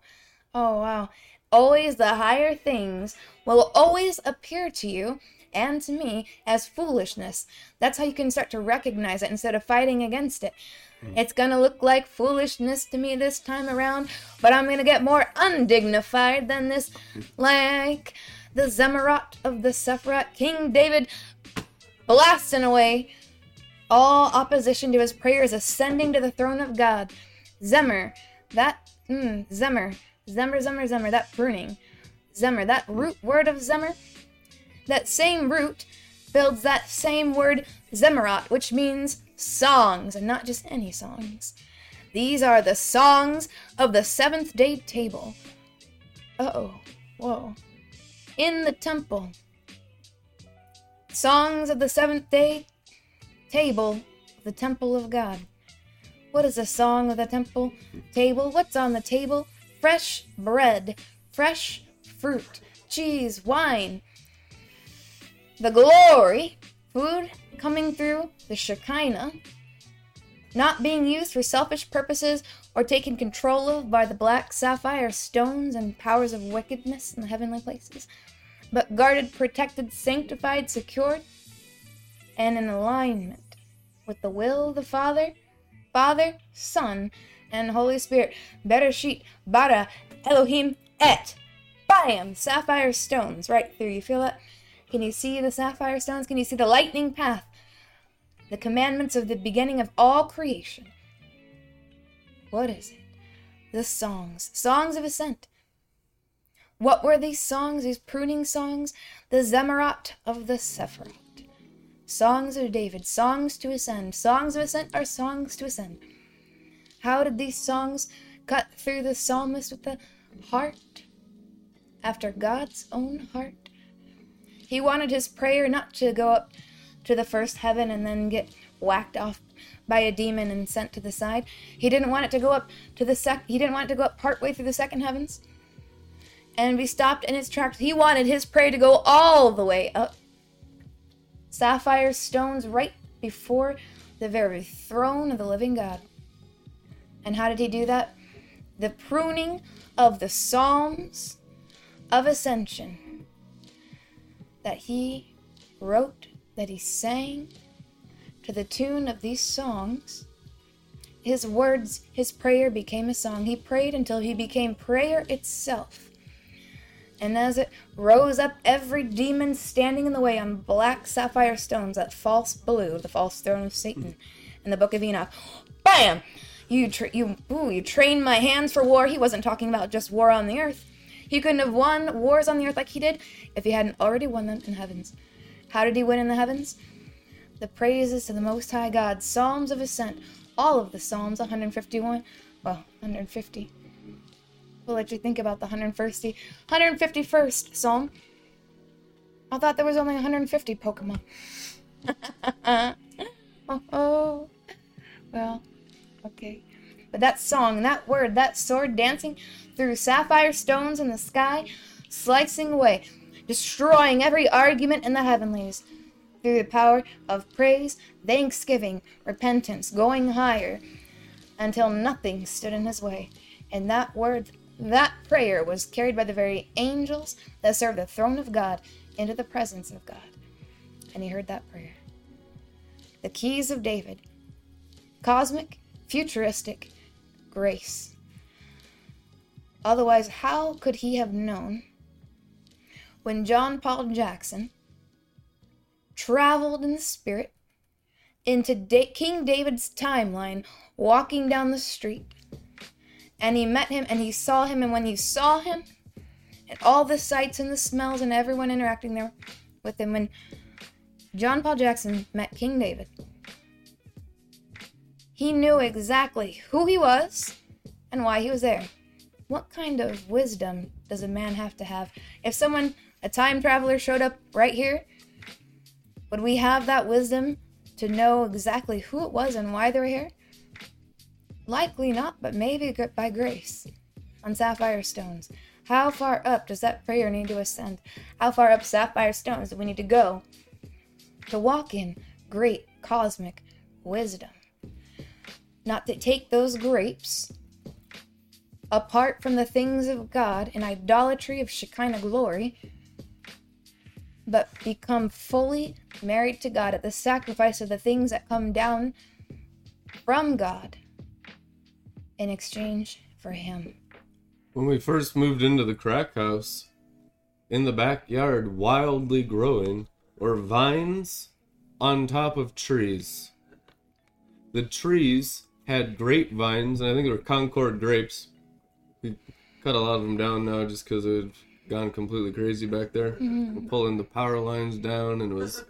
Oh, wow. Always the higher things will always appear to you and to me as foolishness. That's how you can start to recognize it instead of fighting against it. It's gonna look like foolishness to me this time around, but I'm gonna get more undignified than this, like the Zemirot of the Sephirot, King David blasting away all opposition to his prayers, ascending to the throne of God. Zemer, that Mm, Zemmer. Zemmer, Zemmer, Zemmer. That pruning. Zemmer. That root word of Zemmer. That same root builds that same word Zemirot, which means songs, and not just any songs. These are the songs of the seventh day table. Uh oh. Whoa. In the temple. Songs of the seventh day table, the temple of God. What is a song of the temple table? What's on the table? Fresh bread, fresh fruit, cheese, wine. The glory, food coming through the Shekinah, not being used for selfish purposes or taken control of by the black sapphire stones and powers of wickedness in the heavenly places, but guarded, protected, sanctified, secured, and in alignment with the will of the Father, Father, Son, and Holy Spirit. Bereshit, bara, Elohim, et. Bam! Sapphire stones right through. You feel that? Can you see the sapphire stones? Can you see the lightning path? The commandments of the beginning of all creation. What is it? The songs. Songs of ascent. What were these songs, these pruning songs? The Zemirot of the Sephirot. Songs of David, songs to ascend. Songs of ascent are songs to ascend. How did these songs cut through the psalmist with the heart? After God's own heart. He wanted his prayer not to go up to the first heaven and then get whacked off by a demon and sent to the side. He didn't want it to go up to the sec he didn't want it to go up partway through the second heavens and be stopped in its tracks. He wanted his prey to go all the way up. Sapphire stones right before the very throne of the living God. And how did he do that? The pruning of the Psalms of Ascension that he wrote, that he sang to the tune of these songs. His words, his prayer became a song. He prayed until he became prayer itself and as it rose up, every demon standing in the way on black sapphire stones, that false blue, the false throne of Satan, in the book of Enoch. Bam! You, tra- you, ooh, you trained my hands for war. He wasn't talking about just war on the earth. He couldn't have won wars on the earth like he did if he hadn't already won them in heavens. How did he win in the heavens? The praises to the Most High God, Psalms of Ascent, all of the Psalms, 151, well, 150 We'll let you think about the 150, 151st Psalm. I thought there was only 150 Pokemon. oh, oh, well, okay. But that song, that word, that sword dancing through sapphire stones in the sky, slicing away, destroying every argument in the heavenlies through the power of praise, thanksgiving, repentance, going higher until nothing stood in his way. And that word, that prayer was carried by the very angels that serve the throne of God into the presence of God. And he heard that prayer. The keys of David cosmic, futuristic, grace. Otherwise, how could he have known when John Paul Jackson traveled in the spirit into da- King David's timeline, walking down the street? and he met him and he saw him and when he saw him and all the sights and the smells and everyone interacting there with him when John Paul Jackson met King David he knew exactly who he was and why he was there what kind of wisdom does a man have to have if someone a time traveler showed up right here would we have that wisdom to know exactly who it was and why they were here Likely not, but maybe by grace. On sapphire stones. How far up does that prayer need to ascend? How far up sapphire stones do we need to go to walk in great cosmic wisdom? Not to take those grapes apart from the things of God in idolatry of Shekinah glory, but become fully married to God at the sacrifice of the things that come down from God in exchange for him. When we first moved into the crack house, in the backyard, wildly growing, were vines on top of trees. The trees had grapevines, and I think they were Concord grapes, cut a lot of them down now just because it had gone completely crazy back there. We're pulling the power lines down and it was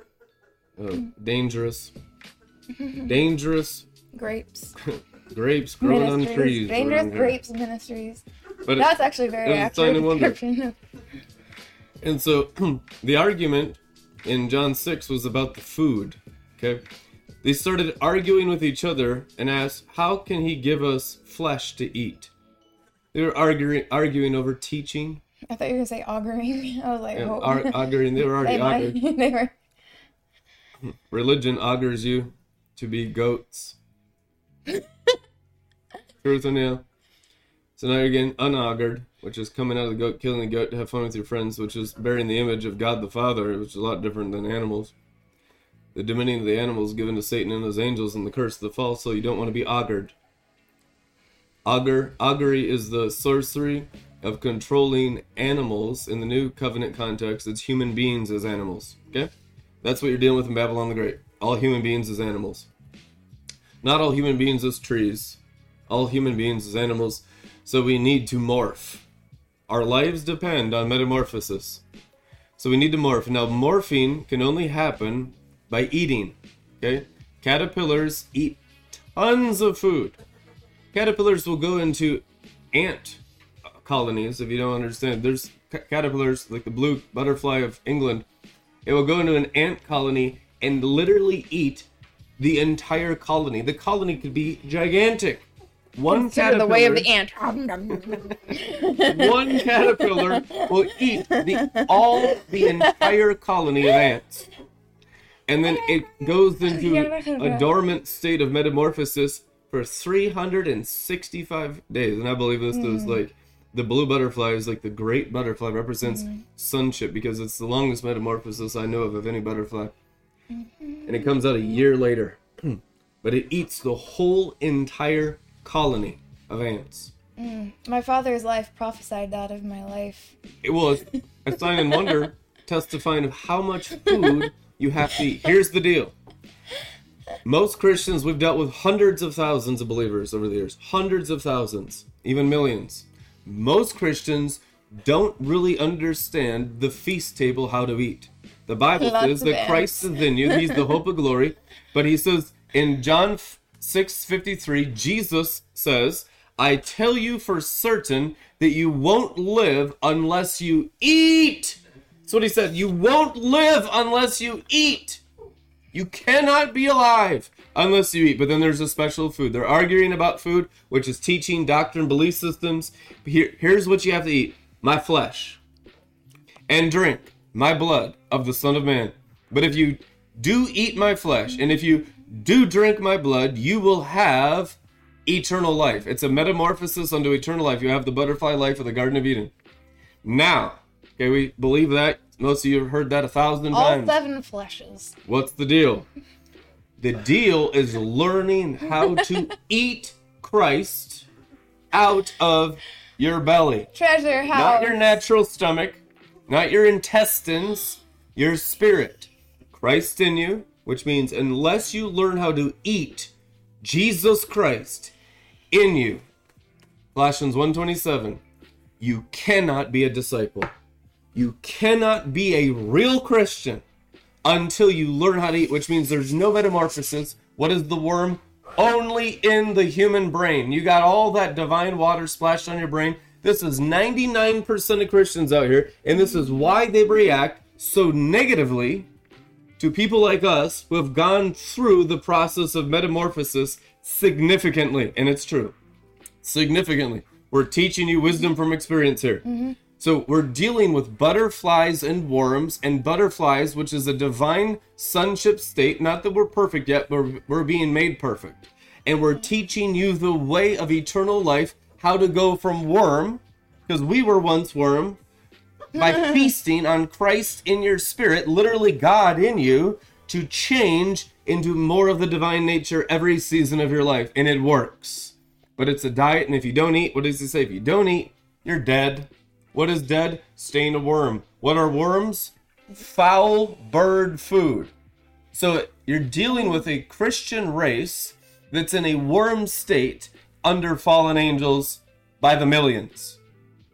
uh, mm-hmm. dangerous. Mm-hmm. dangerous Grapes. grapes growing on trees. Dangerous grapes ministries. But it- That's actually very it was a sign accurate description. And so the argument in John 6 was about the food. Okay? They started arguing with each other and asked, How can he give us flesh to eat? They were arguing, arguing over teaching I thought you were gonna say auguring. I was like, and oh. ar- arguing. They were already they, augured. they were. Religion augurs you to be goats. Truth or yeah. So now you're getting unaugured, which is coming out of the goat, killing the goat to have fun with your friends, which is bearing the image of God the Father, which is a lot different than animals. The dominion of the animals given to Satan and his angels, and the curse of the fall. So you don't want to be augured. Augur, augury is the sorcery of controlling animals in the new covenant context. It's human beings as animals. Okay, that's what you're dealing with in Babylon the Great. All human beings as animals. Not all human beings as trees. All human beings as animals. So we need to morph. Our lives depend on metamorphosis. So we need to morph. Now, morphing can only happen by eating. Okay? Caterpillars eat tons of food. Caterpillars will go into ant colonies, if you don't understand. There's ca- caterpillars, like the blue butterfly of England. It will go into an ant colony and literally eat the entire colony. The colony could be gigantic. One Consider the way of the caterpillar- ant. one caterpillar will eat the all the entire colony of ants and then it goes into a dormant state of metamorphosis for 365 days. And i believe this is hmm. like the blue butterfly is like the great butterfly. Represents hmm. sonship because it's the longest metamorphosis i know of of any butterfly. Mm-hmm. And it comes out a year later. But it eats the whole entire colony of ants. Mm. My father's life prophesied that of my life. It was. A sign and wonder testifying of how much food you have to eat. Here's the deal. Most Christians, we've dealt with hundreds of thousands of believers over the years, hundreds of thousands, even millions. Most Christians don't really understand the feast table how to eat. The Bible Lots says that Christ is in you, he's the hope of glory. But he says in John 6:53, Jesus says, I tell you for certain that you won't live unless you eat. That's what he said. You won't live unless you eat. You cannot be alive unless you eat. But then there's a special food. They're arguing about food, which is teaching, doctrine, belief systems. Here, here's what you have to eat my flesh and drink my blood of the Son of Man. But if you do eat my flesh and if you do drink my blood, you will have eternal life. It's a metamorphosis unto eternal life. You have the butterfly life of the Garden of Eden. Now, okay, we believe that. Most of you have heard that a thousand All times. seven fleshes. What's the deal? The deal is learning how to eat Christ out of your belly. Treasure house. Not your natural stomach, not your intestines, your spirit. Christ in you, which means unless you learn how to eat Jesus Christ in you, Colossians 1:27, you cannot be a disciple. You cannot be a real Christian until you learn how to eat, which means there's no metamorphosis. What is the worm? Only in the human brain. You got all that divine water splashed on your brain. This is 99% of Christians out here, and this is why they react so negatively to people like us who have gone through the process of metamorphosis significantly. And it's true. Significantly. We're teaching you wisdom from experience here. Mm-hmm. So we're dealing with butterflies and worms, and butterflies, which is a divine sonship state. Not that we're perfect yet, but we're, we're being made perfect. And we're teaching you the way of eternal life, how to go from worm, because we were once worm, by feasting on Christ in your spirit, literally God in you, to change into more of the divine nature every season of your life. And it works. But it's a diet, and if you don't eat, what does he say? If you don't eat, you're dead. What is dead? Stain a worm. What are worms? Foul bird food. So you're dealing with a Christian race that's in a worm state under fallen angels, by the millions.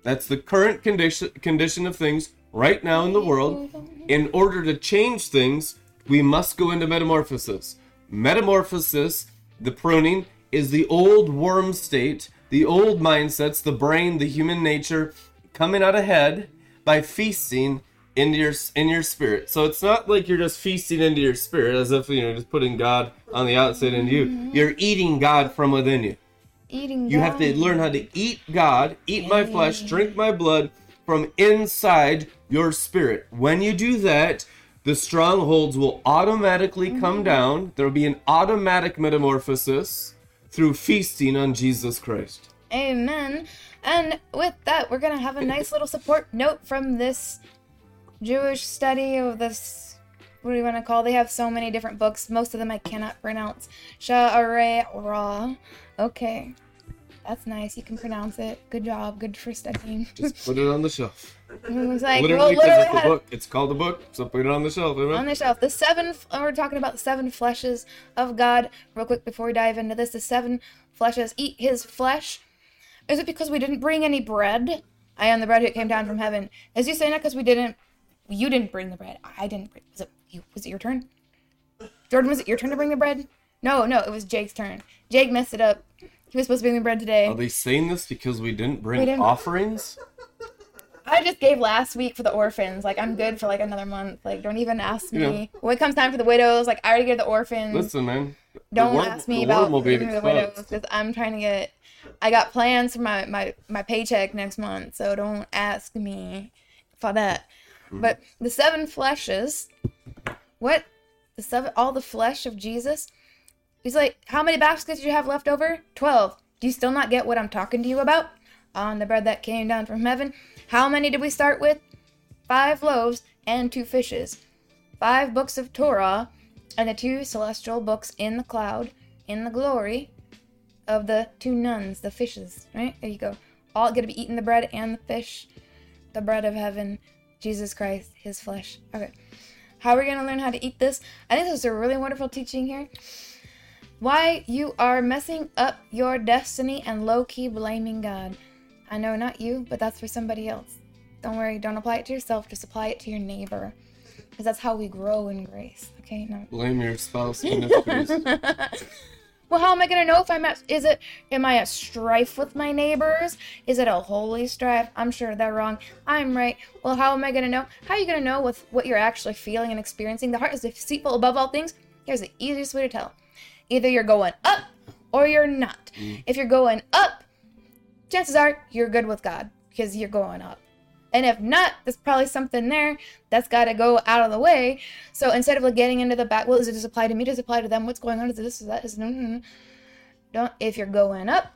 That's the current condition condition of things right now in the world. In order to change things, we must go into metamorphosis. Metamorphosis, the pruning, is the old worm state, the old mindsets, the brain, the human nature coming out ahead by feasting into your in your spirit. So it's not like you're just feasting into your spirit as if you know just putting God on the outside into you. Mm-hmm. You're eating God from within you. Eating. You have to learn how to eat God, eat my flesh, drink my blood from inside your spirit. When you do that, the strongholds will automatically come mm-hmm. down. There will be an automatic metamorphosis through feasting on Jesus Christ. Amen. And with that, we're going to have a nice little support note from this Jewish study of this. What do you want to call? They have so many different books. Most of them I cannot pronounce. Sha'arei Orah. Okay. That's nice. You can pronounce it. Good job. Good for studying. Just put it on the shelf. it was like, Literally, well, literally it's a book. It's called a book, so put it on the shelf. On the shelf. The seven, we're talking about the seven fleshes of God. Real quick before we dive into this, the seven fleshes eat his flesh. Is it because we didn't bring any bread? I am the bread who came down from heaven. Is you saying that because we didn't, you didn't bring the bread? I didn't bring. Was it you? Was it your turn? Jordan, was it your turn to bring the bread? No, no, it was Jake's turn. Jake messed it up. He was supposed to bring the bread today. Are they saying this because we didn't bring We didn't- offerings? I just gave last week for the orphans. Like I'm good for like another month. Like don't even ask me. Yeah. When it comes time for the widows, like I already gave the orphans. Listen, man. Don't ask me about will be the widows because I'm trying to get. I got plans for my my my paycheck next month, so don't ask me for that. Mm-hmm. But the seven fleshes, what the seven all the flesh of Jesus. He's like, how many baskets do you have left over? Twelve. Do you still not get what I'm talking to you about? On the bread that came down from heaven. How many did we start with? Five loaves and two fishes. Five books of Torah and the two celestial books in the cloud, in the glory of the two nuns, the fishes, right? There you go. All gonna be eating the bread and the fish, the bread of heaven, Jesus Christ, his flesh. Okay. How are we gonna learn how to eat this? I think this is a really wonderful teaching here. Why you are messing up your destiny and low key blaming God. I know not you, but that's for somebody else. Don't worry, don't apply it to yourself, just apply it to your neighbor. Because that's how we grow in grace. Okay, no. Blame your spouse when it's grace. Well, how am I gonna know if I'm at? Is it? Am I at strife with my neighbors? Is it a holy strife? I'm sure they're wrong. I'm right. Well, how am I gonna know? How are you gonna know with what you're actually feeling and experiencing? The heart is deceitful above all things. Here's the easiest way to tell: either you're going up or you're not. Mm. If you're going up, chances are you're good with God because you're going up. And if not, there's probably something there that's got to go out of the way. So instead of like getting into the back, well, does it just apply to me? Does it apply to them? What's going on? Is this? Is that? Is no. Mm-hmm. Don't. If you're going up,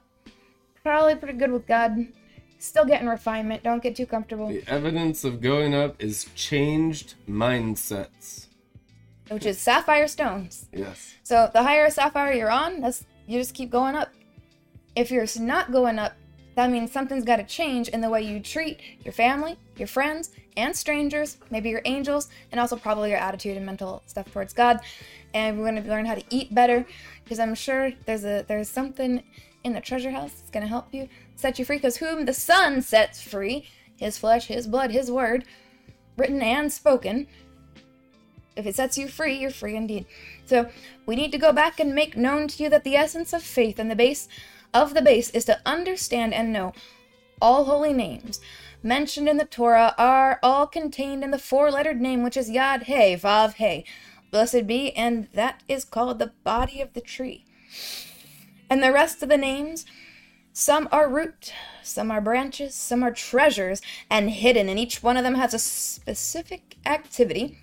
probably pretty good with God. Still getting refinement. Don't get too comfortable. the evidence of going up is changed mindsets. Which is sapphire stones. Yes. So the higher sapphire you're on, that's you just keep going up. If you're not going up, that means something's got to change in the way you treat your family, your friends, and strangers, maybe your angels, and also probably your attitude and mental stuff towards God. And we're going to learn how to eat better because I'm sure there's a there's something in the treasure house that's going to help you set you free because whom the Son sets free, his flesh, his blood, his word, written and spoken, if it sets you free, you're free indeed. So we need to go back and make known to you that the essence of faith and the base of the base is to understand and know all holy names mentioned in the Torah are all contained in the four-lettered name which is Yod He Vav He. Blessed be, and that is called the body of the tree. And the rest of the names, some are root, some are branches, some are treasures, and hidden, and each one of them has a specific activity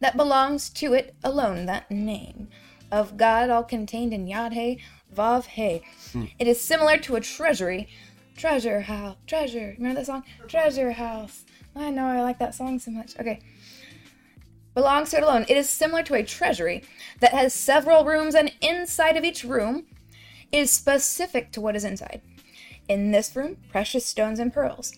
that belongs to it alone, that name of God, all contained in Yod He, Vav He. Hmm. It is similar to a treasury, treasure house, treasure. Remember that song? Treasure house. I know, I like that song so much. Okay. Belongs to it alone. It is similar to a treasury that has several rooms, and inside of each room is specific to what is inside. In this room, precious stones and pearls.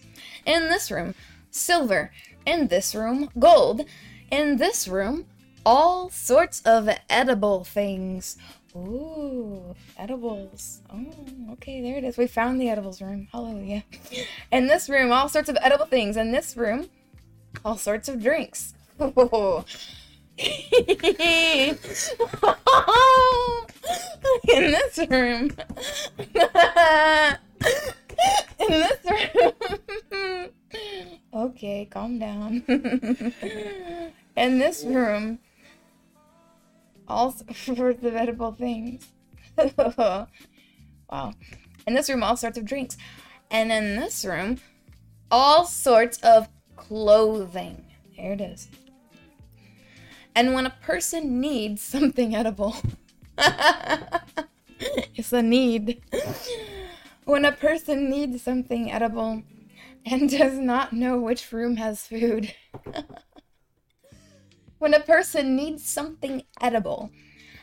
In this room, silver. In this room, gold. In this room, all sorts of edible things. Ooh, edibles. Oh, okay, there it is. We found the edibles room. Hallelujah. In this room, all sorts of edible things. In this room, all sorts of drinks. In this room. In this room. okay, calm down. In this room, all sorts of edible things. wow. In this room, all sorts of drinks. And in this room, all sorts of clothing. There it is. And when a person needs something edible, it's a need. When a person needs something edible and does not know which room has food, when a person needs something edible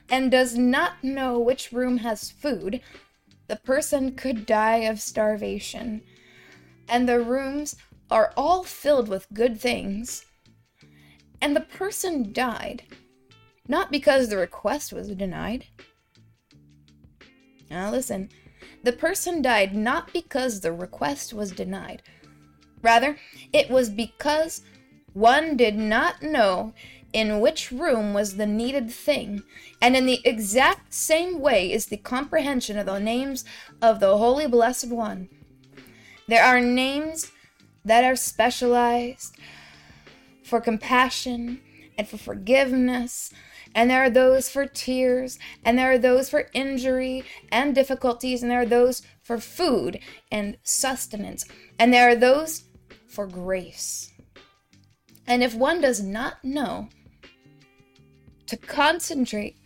and does not know which room has food, the person could die of starvation. And the rooms are all filled with good things. And the person died, not because the request was denied. Now, listen, the person died not because the request was denied. Rather, it was because one did not know in which room was the needed thing, and in the exact same way is the comprehension of the names of the Holy Blessed One. There are names that are specialized for compassion and for forgiveness, and there are those for tears, and there are those for injury and difficulties, and there are those for food and sustenance, and there are those for grace. And if one does not know to concentrate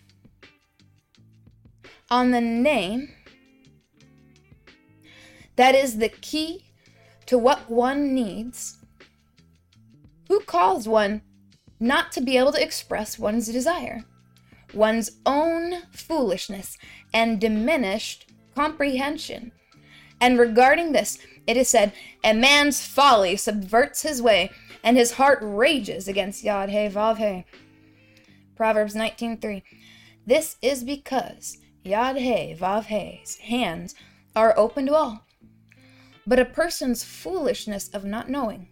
on the name that is the key to what one needs, who calls one not to be able to express one's desire, one's own foolishness, and diminished comprehension? And regarding this, it is said, A man's folly subverts his way, and his heart rages against Yod He Vav He. Proverbs 19:3. This is because Yod He Vav He's hands are open to all, but a person's foolishness of not knowing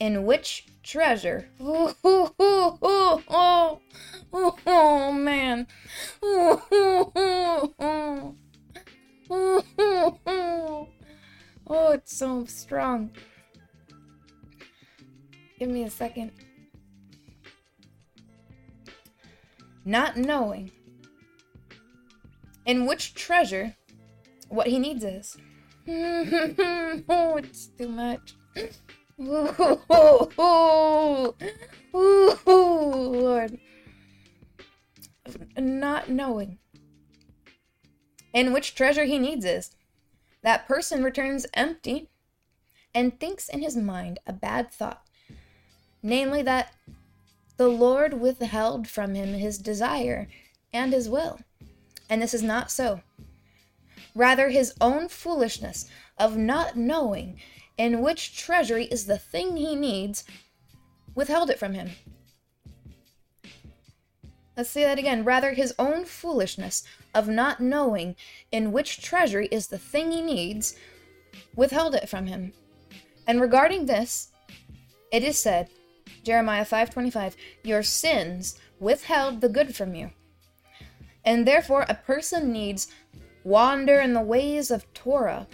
in which treasure. Oh, oh, oh, oh, oh, oh, oh man. Oh, oh, oh, oh. Oh, oh, oh. oh, it's so strong. Give me a second. Not knowing in which treasure what he needs is. oh, it's too much. Ooh, ooh, ooh, Lord. Not knowing in which treasure he needs is. That person returns empty and thinks in his mind a bad thought, namely that the Lord withheld from him his desire and his will. And this is not so. Rather, his own foolishness of not knowing in which treasury is the thing he needs withheld it from him. Let's say that again. Rather, his own foolishness of not knowing in which treasury is the thing he needs withheld it from him. And regarding this, it is said, Jeremiah 5:25, "Your sins withheld the good from you." And therefore a person needs wander in the ways of Torah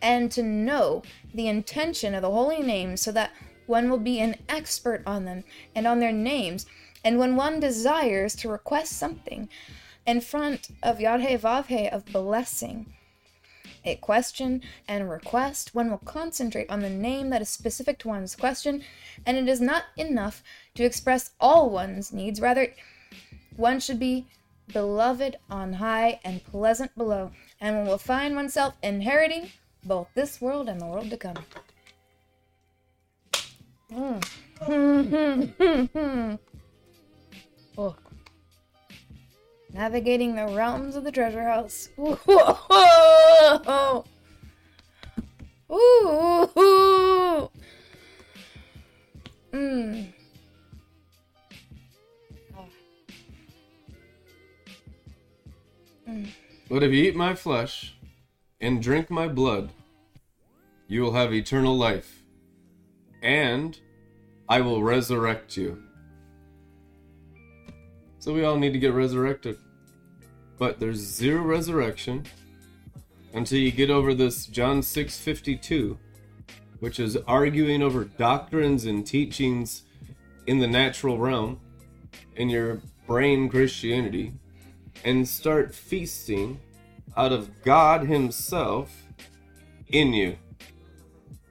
and to know the intention of the holy names so that one will be an expert on them and on their names and when one desires to request something in front of Yod Heh Vav Heh of blessing, a question and a request, one will concentrate on the name that is specific to one's question, and it is not enough to express all one's needs. Rather, one should be beloved on high and pleasant below, and one will find oneself inheriting both this world and the world to come. Mm. Oh. Navigating the realms of the treasure house. Ooh. Ooh. Mm. But if you eat my flesh and drink my blood, you will have eternal life, and I will resurrect you. So we all need to get resurrected. But there's zero resurrection until you get over this John 6:52, which is arguing over doctrines and teachings in the natural realm in your brain Christianity and start feasting out of God himself in you.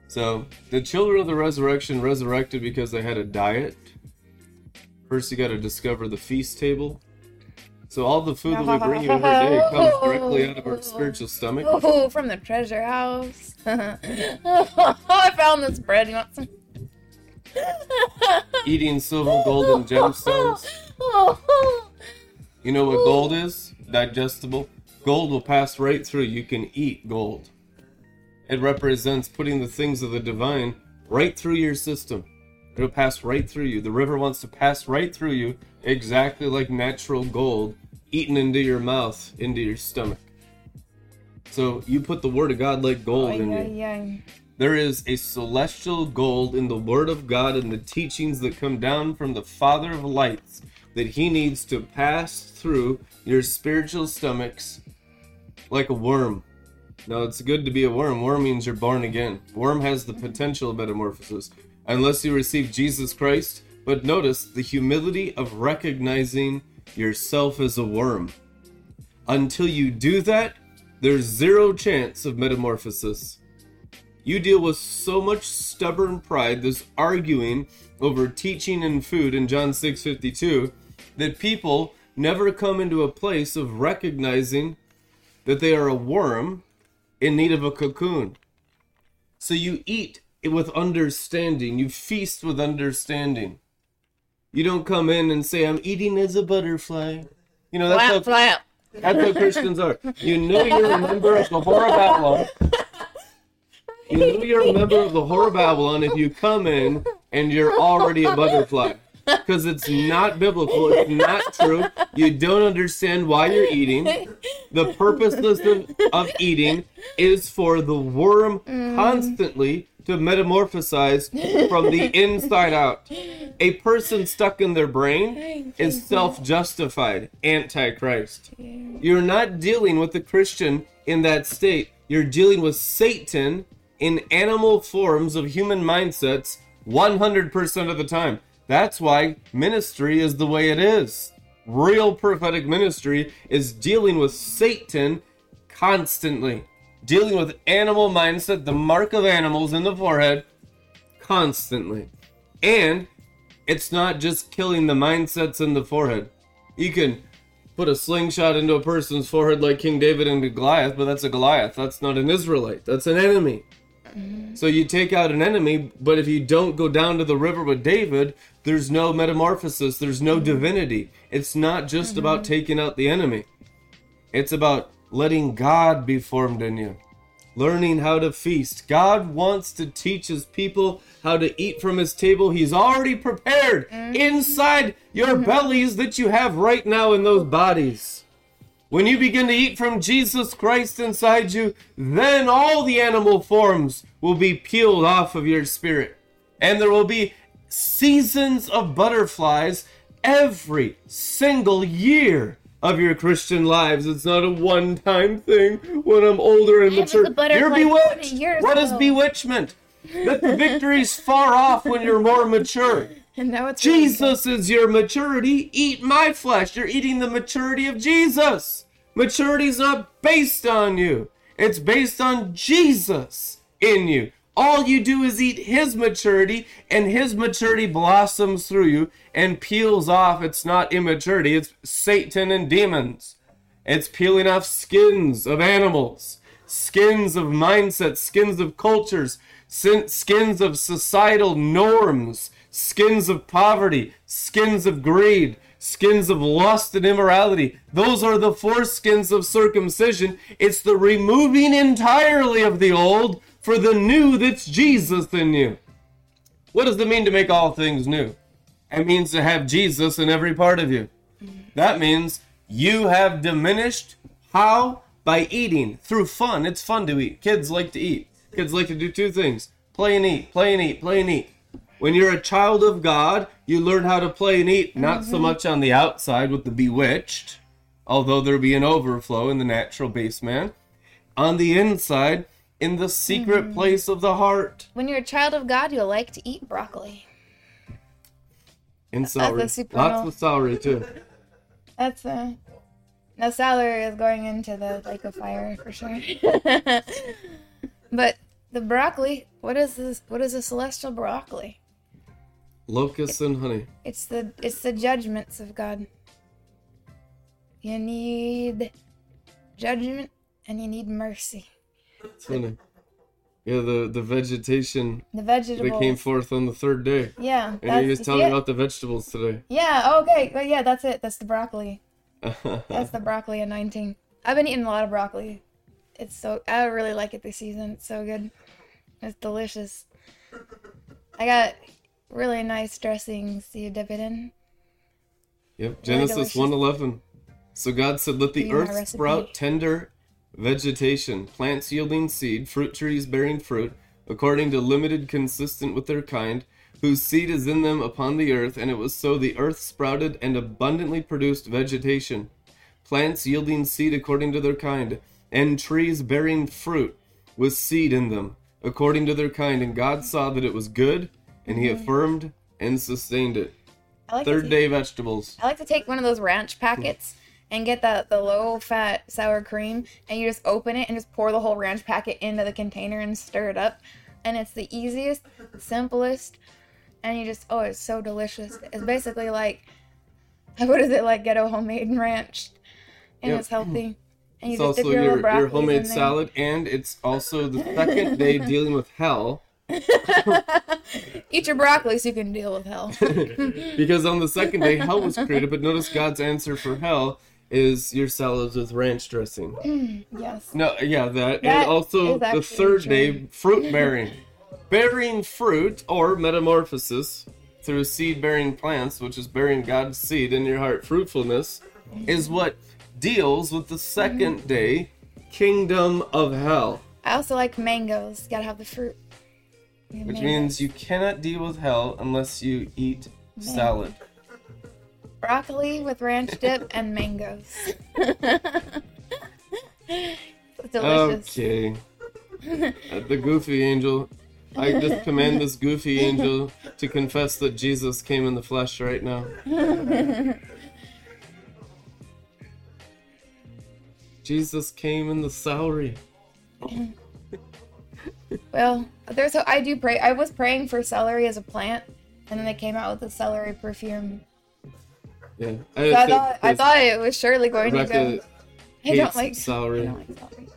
So, the children of the resurrection resurrected because they had a diet. First, you got to discover the feast table. So, all the food that we bring you every day comes directly out of our spiritual stomach. Oh, from the treasure house. I found this bread. You want some? Eating silver, gold, and gemstones. You know what gold is? Digestible. Gold will pass right through. You can eat gold. It represents putting the things of the divine right through your system. It'll pass right through you. The river wants to pass right through you, exactly like natural gold, eaten into your mouth, into your stomach. So you put the word of God like gold in you. yeah. There is a celestial gold in the Word of God and the teachings that come down from the Father of lights that He needs to pass through your spiritual stomachs like a worm. Now, it's good to be a worm. Worm means you're born again. Worm has the potential of metamorphosis unless you receive Jesus Christ. But notice the humility of recognizing yourself as a worm. Until you do that, there's zero chance of metamorphosis. You deal with so much stubborn pride, this arguing over teaching and food in John 6:52, that people never come into a place of recognizing that they are a worm in need of a cocoon. So you eat with understanding, you feast with understanding. You don't come in and say, I'm eating as a butterfly. You know, that's how, Flap, flap. that's how Christians are. You know you're a member of the Whore of Babylon. You know you're a member of the Whore of Babylon if you come in and you're already a butterfly. Because it's not biblical, it's not true. You don't understand why you're eating. The purposeless of, of eating is for the worm mm. constantly to metamorphosize from the inside out. A person stuck in their brain is self justified, antichrist. You're not dealing with the Christian in that state. You're dealing with Satan in animal forms of human mindsets 100% of the time. That's why ministry is the way it is. Real prophetic ministry is dealing with Satan constantly, dealing with animal mindset, the mark of animals in the forehead, constantly. And it's not just killing the mindsets in the forehead. You can put a slingshot into a person's forehead like King David into Goliath, but that's a Goliath. That's not an Israelite. That's an enemy. Mm-hmm. So you take out an enemy, but if you don't go down to the river with David, there's no metamorphosis, there's no mm-hmm. divinity. It's not just about mm-hmm. taking out the enemy. It's about letting God be formed in you. Learning how to feast. God wants to teach his people how to eat from his table. He's already prepared mm-hmm. inside your mm-hmm. bellies that you have right now in those bodies. When you begin to eat from Jesus Christ inside you, then all the animal forms will be peeled off of your spirit. And there will be seasons of butterflies every single year of your Christian lives. It's not a one time thing when I'm older and I mature. You're bewitched. What is bewitchment? That the victory's far off when you're more mature. And now it's really. Jesus is your maturity. Eat my flesh. You're eating the maturity of Jesus. Maturity's not based on you, it's based on Jesus in you. All you do is eat his maturity, and his maturity blossoms through you and peels off. It's not immaturity, it's Satan and demons. It's peeling off skins of animals, skins of mindsets, skins of cultures, skins of societal norms, skins of poverty, skins of greed, skins of lust and immorality. Those are the four skins of circumcision. It's the removing entirely of the old for the new that's Jesus in you. What does it mean to make all things new? It means to have Jesus in every part of you. Mm-hmm. That means you have diminished how by eating through fun. It's fun to eat. Kids like to eat. Kids like to do two things play and eat, play and eat, play and eat. When you're a child of God, you learn how to play and eat, not so mm-hmm. much on the outside with the bewitched, although there be an overflow in the natural base man. On the inside, in the secret place of the heart. When you're a child of God, you'll like to eat broccoli. In celery. a super Lots of celery, too. That's uh no celery is going into the lake of fire for sure. but the broccoli, what is this what is a celestial broccoli? Locusts and honey. It's the it's the judgments of God. You need judgment and you need mercy. It's funny. Yeah, the, the vegetation The vegetables. came forth on the third day. yeah, And he was telling about the vegetables today. Yeah, okay. Well, yeah, that's it. That's the broccoli. That's the broccoli anointing. I've been eating a lot of broccoli. It's so I really like it this season. It's so good. It's delicious. I got really nice dressings. You dip it in. Yep, Genesis delicious. 1:11. So God said, "Let the Give you my earth sprout tender vegetation, plants yielding seed, fruit trees bearing fruit, according to limited consistent with their kind, whose seed is in them upon the earth." And it was so the earth sprouted and abundantly produced vegetation, plants yielding seed according to their kind, and trees bearing fruit with seed in them according to their kind. And God saw that it was good, and He mm-hmm. affirmed and sustained it. Like Third take- day vegetables. I like to take one of those ranch packets and get the the low fat sour cream and you just open it and just pour the whole ranch packet into the container and stir it up. And it's the easiest, simplest, and you just oh it's so delicious. It's basically like what is it like ghetto homemade ranch. And Yep. it's healthy. And you It's just dip also your, your, your homemade salad, and it's also the second day dealing with hell. Eat your broccoli so you can deal with hell. Because on the second day, hell was created, but notice God's answer for hell is your salads with ranch dressing. yes. No, yeah, that. That and also the third true. day, fruit bearing. bearing fruit or metamorphosis through seed bearing plants, which is bearing God's seed in your heart, fruitfulness, is what deals with the second mm-hmm. day kingdom of hell. I also like mangoes. Gotta have the fruit. Which mangoes. means you cannot deal with hell unless you eat salad. Broccoli with ranch dip and mangoes. Delicious. Okay. The goofy angel. I just command this goofy angel to confess that Jesus came in the flesh right now. Jesus came in the celery. Well, there's a, I do pray. I was praying for celery as a plant, and then they came out with the celery perfume. Yeah. So I thought I thought it was surely going to go. Rebecca I don't like I celery. don't like celery.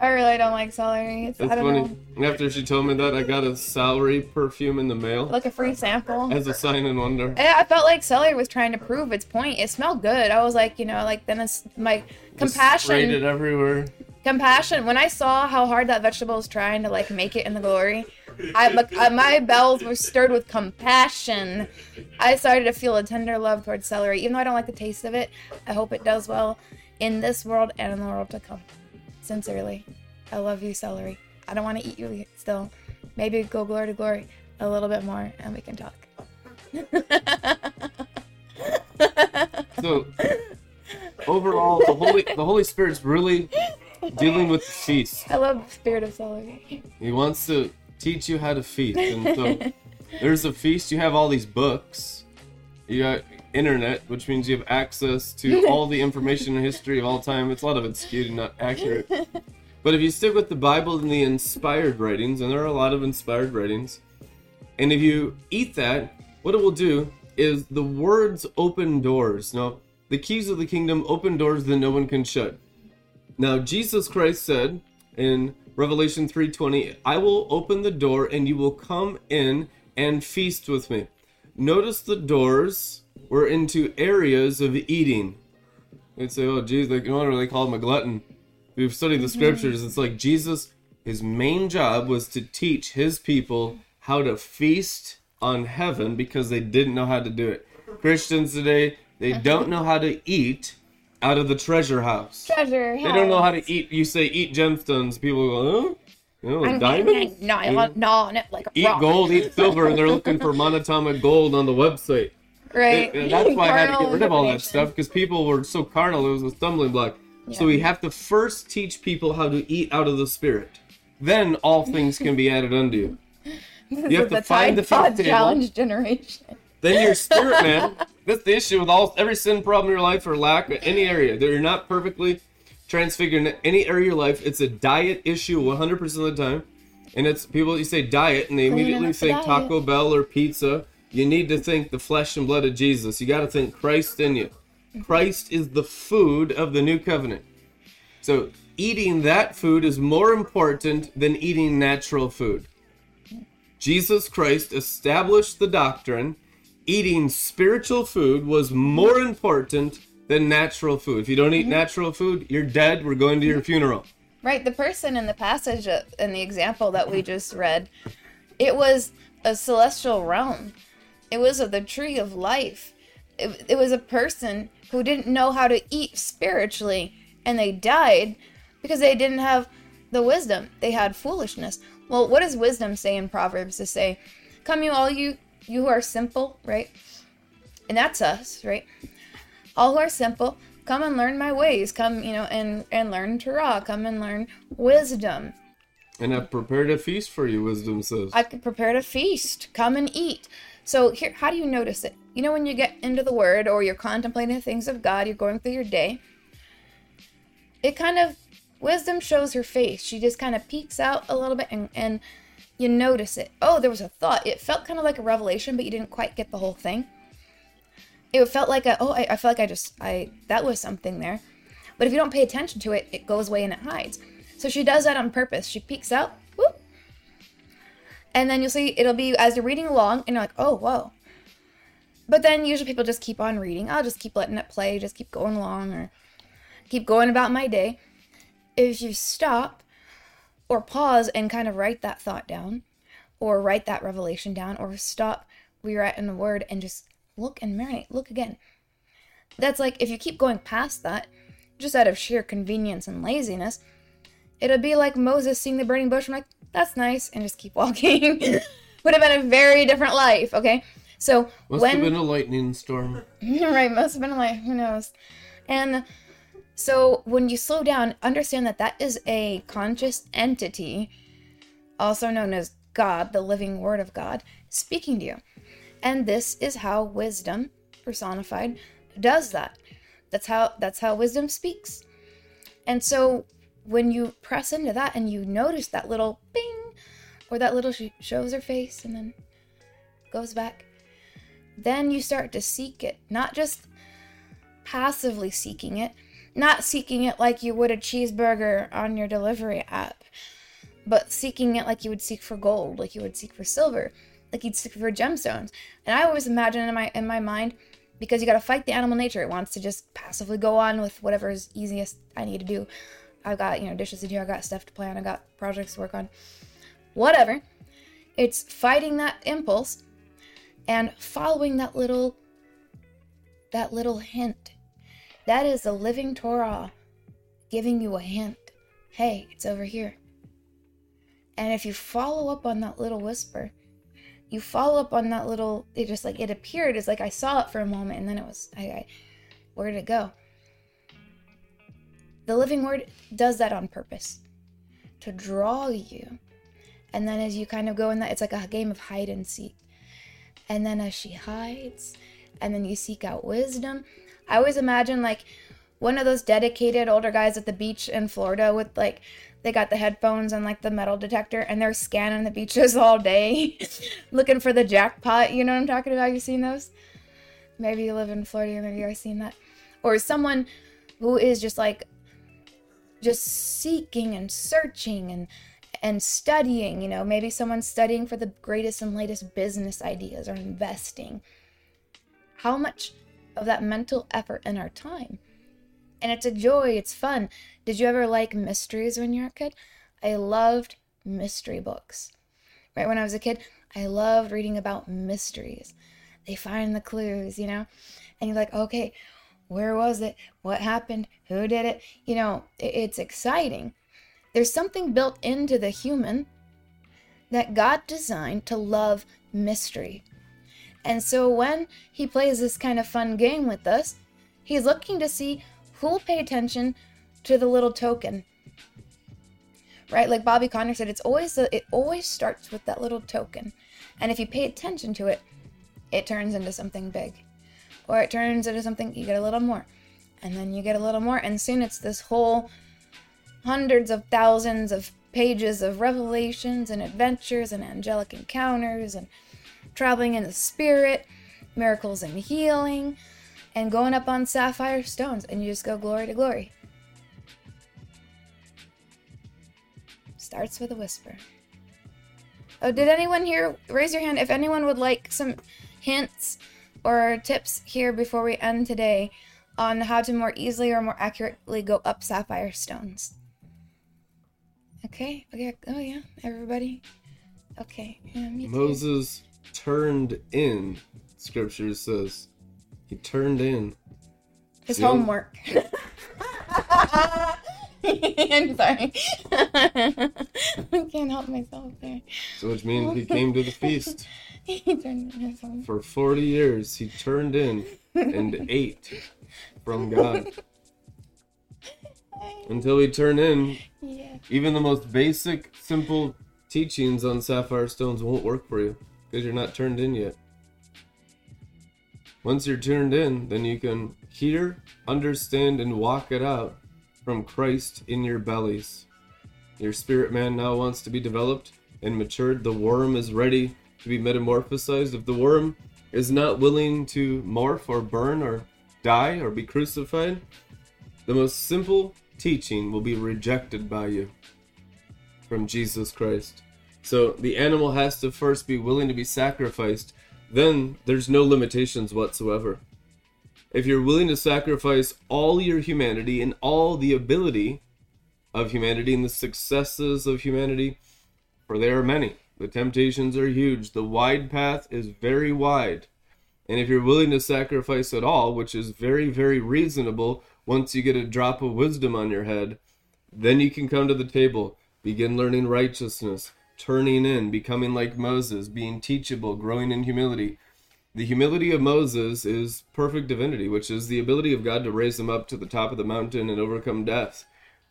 I really don't like celery. It's, I funny. know. After she told me that, I got a celery perfume in the mail Like a free sample. as a sign and wonder. I I felt like celery was trying to prove its point. It smelled good. I was like, you know, like then it's my Just compassion. Sprayed it everywhere. compassion when i saw how hard that vegetable was trying to like make it in the glory I, my, uh, my bells were stirred with compassion. I started to feel a tender love towards celery. Even though i don't like the taste of it i hope it does well in this world and in the world to come. Sincerely i love you celery. I don't want to eat you still. Maybe go glory to glory a little bit more and we can talk. So overall, the Holy the Holy Spirit's really dealing with the feast. i love the spirit of celery. He wants to teach you how to feast, and so there's a feast. You have all these books. You got internet, which means you have access to all the information and history of all time. It's a lot of it's skewed and not accurate. But if you stick with the Bible and the inspired writings, and there are a lot of inspired writings, and if you eat that, what it will do is the words open doors. Now, the keys of the kingdom open doors that no one can shut. Now, Jesus Christ said in Revelation 3:20, "I will open the door and you will come in and feast with me." Notice the doors were into areas of eating. They'd say, "Oh, geez, like no wonder they call him a glutton." You've studied the mm-hmm. scriptures, it's like Jesus, his main job was to teach his people how to feast on heaven because they didn't know how to do it. Christians today, they don't know how to eat out of the treasure house. Treasure. House. They don't know how to eat. You say eat gemstones. People go, huh? You know, like diamonds? No, I want on it like Eat rock. gold, eat silver, and they're looking for monatomic gold on the website. Right. And that's why I had to get rid of all that stuff because people were so carnal. It was a stumbling block. So we have to first teach people how to eat out of the spirit. Then all things can be added unto you. You have to find the table. challenge generation. Then your spirit man. That's the issue with all every sin problem in your life or lack in any area that you're not perfectly transfigured in any area of your life. It's a diet issue 100% of the time. And it's people you say diet and they immediately think. Taco Bell or pizza. You need to think the flesh and blood of Jesus. You got to think Christ in you. Christ is the food of the new covenant. So eating that food is more important than eating natural food. Jesus Christ established the doctrine eating spiritual food was more important than natural food. If you don't eat natural food, you're dead. We're going to your funeral. Right, the person in the passage uh, in the example that we just read, it was a celestial realm. It was of the tree of life. It, it was a person who didn't know how to eat spiritually, and they died because they didn't have the wisdom. They had foolishness. Well, what does wisdom say in Proverbs? To say, "Come, you all you you who are simple, right?" And that's us, right? all who are simple come and learn my ways. Come you know and and learn torah. Come and learn wisdom. And I've prepared a feast for you, wisdom says. i could prepare a feast. Come and eat. So here how do you notice it? You know when you get into the word or you're contemplating the things of god you're going through your day it kind of wisdom shows her face. She just kind of peeks out a little bit and and you notice it. Oh there was a thought. It felt kind of like a revelation but you didn't quite get the whole thing. It felt like a oh I, I felt like i just i that was something there. But if you don't pay attention to it it goes away and it hides. So she does that on purpose. She peeks out whoop, and then you'll see it'll be as you're reading along and you're like oh whoa. But then usually people just keep on reading. I'll just keep letting it play just keep going along or keep going about my day. If you stop or pause and kind of write that thought down or write that revelation down or stop where you're at in the word and just look and marinate look again. That's like if you keep going past that just out of sheer convenience and laziness it'll be like moses seeing the burning bush and like that's nice and just keep walking. Would have been a very different life okay? So Must when have been a lightning storm. right must have been a like who knows? And so when you slow down understand that that is a conscious entity also known as god the living word of god speaking to you. And this is how wisdom personified does that. That's how that's how wisdom speaks. And so when you press into that and you notice that little bing or that little sh- shows her face and then goes back then you start to seek it. Not just passively seeking it not seeking it like you would a cheeseburger on your delivery app but seeking it like you would seek for gold like you would seek for silver like you'd seek for gemstones. And i always imagine in my in my mind because you got to fight the animal nature it wants to just passively go on with whatever is easiest i need to do. I've got you know dishes to do i got stuff to plan i got projects to work on. Whatever. It's fighting that impulse and following that little that little hint that is the living torah giving you a hint. Hey it's over here. And if you follow up on that little whisper you follow up on that little it just like it appeared it's like i saw it for a moment and then it was i, I where did it go? The living word does that on purpose to draw you. And then as you kind of go in that it's like a game of hide and seek. And then as she hides and then you seek out wisdom i always imagine like one of those dedicated older guys at the beach in florida with like they got the headphones and like the metal detector and they're scanning the beaches all day looking for the jackpot. You know what i'm talking about? You seen those? Maybe you live in florida and maybe you've seen that. Or someone who is just like just seeking and searching and and studying you know? Maybe someone's studying for the greatest and latest business ideas or investing. How much of that mental effort and our time and it's a joy it's fun did you ever like mysteries when you were a kid i loved mystery books right when i was a kid i loved reading about mysteries they find the clues you know and you're like okay Where was it? What happened? Who did it? You know, it's exciting. There's something built into the human that God designed to love mystery. And so when he plays this kind of fun game with us, he's looking to see who'll pay attention to the little token. Right? Like Bobby Conner said, it's always the, it always starts with that little token. And if you pay attention to it, it turns into something big. Or it turns into something you get a little more. And then you get a little more and soon it's this whole hundreds of thousands of pages of revelations and adventures and angelic encounters and traveling in the spirit, miracles and healing, and going up on sapphire stones, and you just go glory to glory. Starts with a whisper. Oh, did anyone here raise your hand if anyone would like some hints or tips here before we end today on how to more easily or more accurately go up sapphire stones? Okay, okay, oh yeah, everybody. Okay, yeah. Moses turned in, scripture says. He turned in. His homework. I'm sorry. I can't help myself there. So which means he came to the feast. He turned in his homework. For 40 years, he turned in and ate from God. Until he turned in, Yeah. even the most basic, simple teachings on sapphire stones won't work for you because you're not turned in yet. Once you're turned in, then you can hear, understand, and walk it out from Christ in your bellies. Your spirit man now wants to be developed and matured. The worm is ready to be metamorphosized. If the worm is not willing to morph or burn or die or be crucified, the most simple teaching will be rejected by you from Jesus Christ. So the animal has to first be willing to be sacrificed. Then there's no limitations whatsoever. If you're willing to sacrifice all your humanity and all the ability of humanity and the successes of humanity, for there are many, the temptations are huge, the wide path is very wide. And if you're willing to sacrifice at all, which is very, very reasonable once you get a drop of wisdom on your head, then you can come to the table, begin learning righteousness, turning in, becoming like Moses, being teachable, growing in humility. The humility of Moses is perfect divinity, which is the ability of God to raise him up to the top of the mountain and overcome death.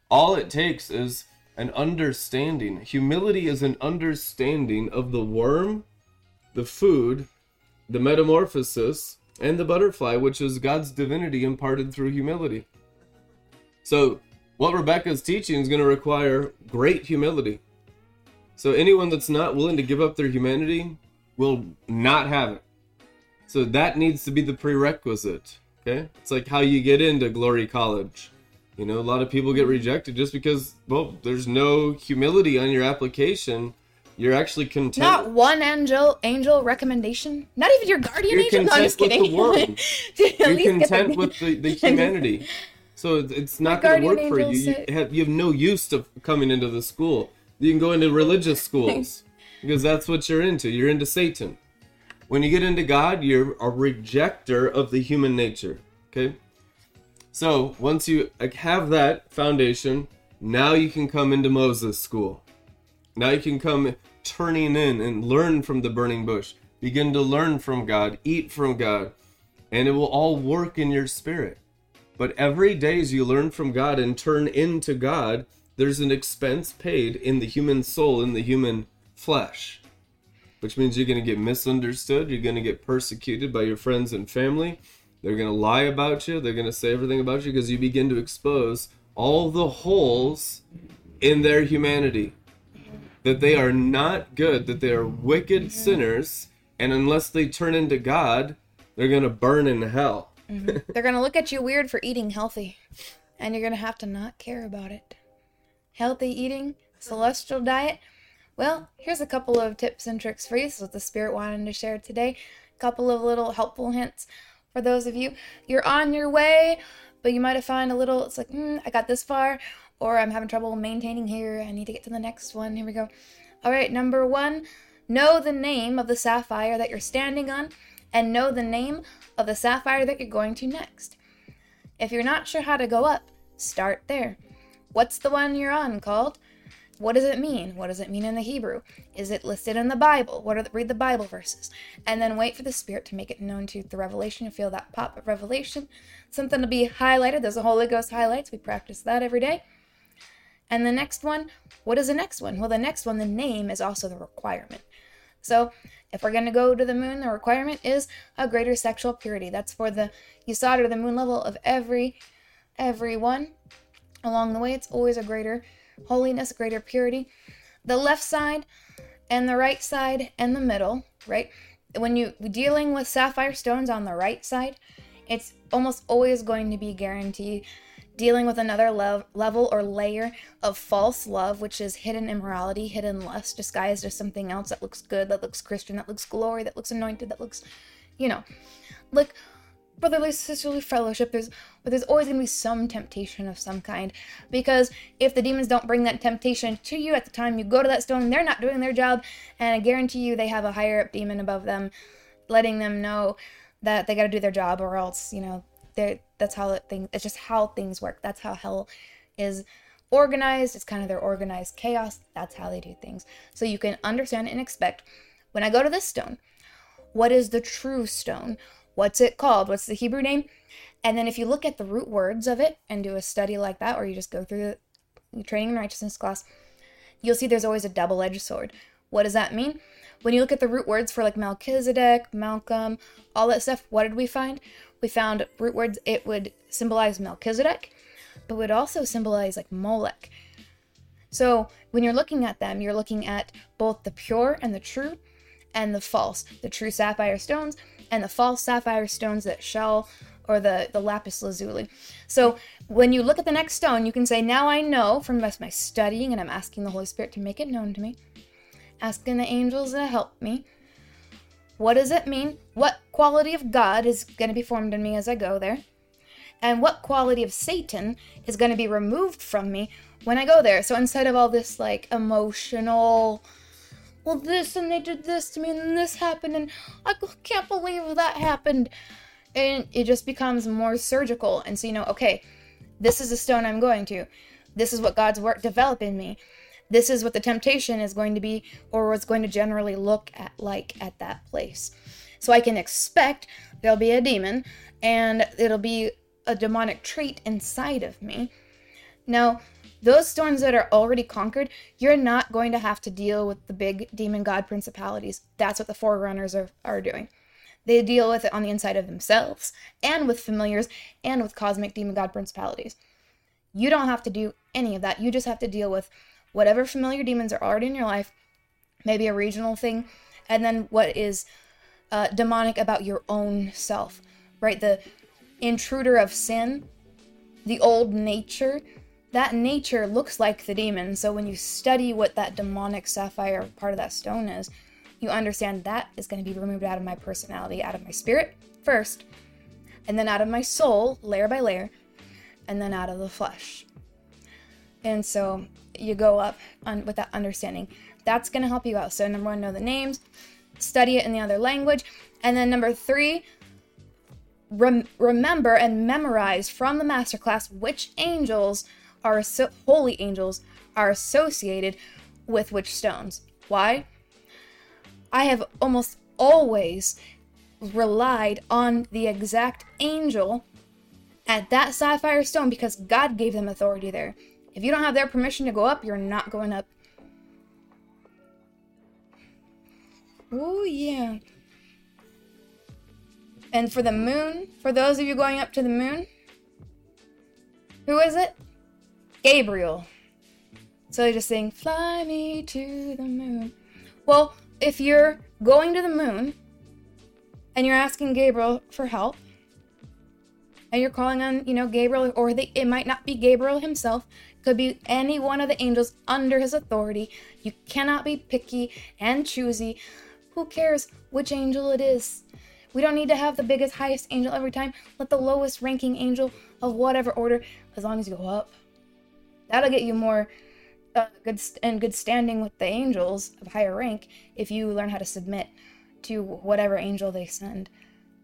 All it takes is an understanding. Humility is an understanding of the worm, the food, the metamorphosis, and the butterfly, which is God's divinity imparted through humility. So, what Rebecca's teaching is going to require great humility. So, anyone that's not willing to give up their humanity will not have it. So, that needs to be the prerequisite. Okay? It's like how you get into Glory College. You know, a lot of people get rejected just because, well, there's no humility on your application. You're actually content. Not one angel angel recommendation. Not even your guardian You're angel. No, I'm just content with kidding. You're content the- with the, the humanity. So it's- it's not going to work for you. You have, you have no use to coming into the school. You can go into religious schools because that's what you're into. You're into Satan. When you get into God, you're a rejecter of the human nature. Okay? So once you uh, have that foundation, now you can come into Moses school. Now you can come turning in and learn from the burning bush. Begin to learn from God, eat from God, and it will all work in your spirit. But every day as you learn from God and turn into God, there's an expense paid in the human soul, in the human flesh. Which means you're going to get misunderstood, you're going to get persecuted by your friends and family. They're going to lie about you, they're going to say everything about you because you begin to expose all the holes in their humanity that they are not good, that they are wicked sinners, and unless they turn into God, they're going to burn in hell. Mm-hmm. They're gonna look at you weird for eating healthy, and you're gonna have to not care about it. Healthy eating, celestial diet. Well, here's a couple of tips and tricks for you. This is what the Spirit wanted to share today. A couple of little helpful hints for those of you. You're on your way, but you might have found a little. It's like, hmm, I got this far, or I'm having trouble maintaining here. I need to get to the next one. Here we go. All right, number one, know the name of the sapphire that you're standing on, and know the name of the sapphire that you're going to next. If you're not sure how to go up, start there. What's the one you're on called? What does it mean? What does it mean in the Hebrew? Is it listed in the Bible? What are the, read the Bible verses, and then wait for the Spirit to make it known to you the revelation. You feel that pop of revelation, something to be highlighted. There's a Holy Ghost highlights. We practice that every day. And the next one, what is the next one? Well, the next one, the name is also the requirement. So if we're going to go to the moon, the requirement is a greater sexual purity. That's for the yesod or the moon level of every everyone. Along the way, it's always a greater holiness, greater purity. The left side and the right side and the middle, right? When you dealing with sapphire stones on the right side, it's almost always going to be guaranteed dealing with another level or layer of false love, which is hidden immorality, hidden lust, disguised as something else that looks good, that looks Christian, that looks glory, that looks anointed, that looks, you know, like brotherly sisterly fellowship there's but there's always going to be some temptation of some kind. Because if the demons don't bring that temptation to you at the time you go to that stone they're not doing their job and i guarantee you they have a higher up demon above them letting them know that they got to do their job or else you know that's how it things it's just how things work. That's how hell is organized. It's kind of their organized chaos. That's how they do things. So you can understand and expect when i go to this stone what is the true stone what's it called? What's the Hebrew name? And then if you look at the root words of it and do a study like that, or you just go through the training in righteousness class, you'll see there's always a double edged sword. What does that mean? When you look at the root words for like Melchizedek, Malcolm, all that stuff, what did we find? We found root words, it would symbolize Melchizedek, but would also symbolize like Molech. So when you're looking at them, you're looking at both the pure and the true and the false, the true sapphire stones and the false sapphire stones that shell or the, the lapis lazuli. So when you look at the next stone, you can say, Now I know from my studying, and I'm asking the Holy Spirit to make it known to me, asking the angels to help me. What does it mean? What quality of God is going to be formed in me as I go there? And what quality of Satan is going to be removed from me when I go there? So instead of all this like emotional, well, this and they did this to me and this happened and I can't believe that happened. And it just becomes more surgical. And so, you know, okay, this is the stone I'm going to. This is what God's work develop in me. This is what the temptation is going to be or what's going to generally look at like at that place. So I can expect there'll be a demon and it'll be a demonic trait inside of me. Now, those storms that are already conquered, you're not going to have to deal with the big demon god principalities. That's what the forerunners are, are doing. They deal with it on the inside of themselves, and with familiars, and with cosmic demon god principalities. You don't have to do any of that. You just have to deal with whatever familiar demons are already in your life, maybe a regional thing, and then what is uh, demonic about your own self, right? The intruder of sin, the old nature that nature looks like the demon. So when you study what that demonic sapphire part of that stone is, you understand that is going to be removed out of my personality, out of my spirit first, and then out of my soul, layer by layer, and then out of the flesh. And so you go up on, with that understanding. That's going to help you out. So, number one, know the names, study it in the other language. And then, number three, rem- remember and memorize from the masterclass which angels are so- holy angels are associated with which stones. Why? I have almost always relied on the exact angel at that sapphire stone because God gave them authority there. If you don't have their permission to go up, you're not going up. Oh, yeah. And for the moon, for those of you going up to the moon, who is it? Gabriel. So they just sing, Fly me to the moon. Well, if you're going to the moon and you're asking Gabriel for help, and you're calling on, you know, Gabriel, or they, it might not be Gabriel himself, could be any one of the angels under his authority. You cannot be picky and choosy. Who cares which angel it is? We don't need to have the biggest, highest angel every time. Let the lowest ranking angel of whatever order, as long as you go up, That'll get you more uh, good st- and good standing with the angels of higher rank if you learn how to submit to whatever angel they send.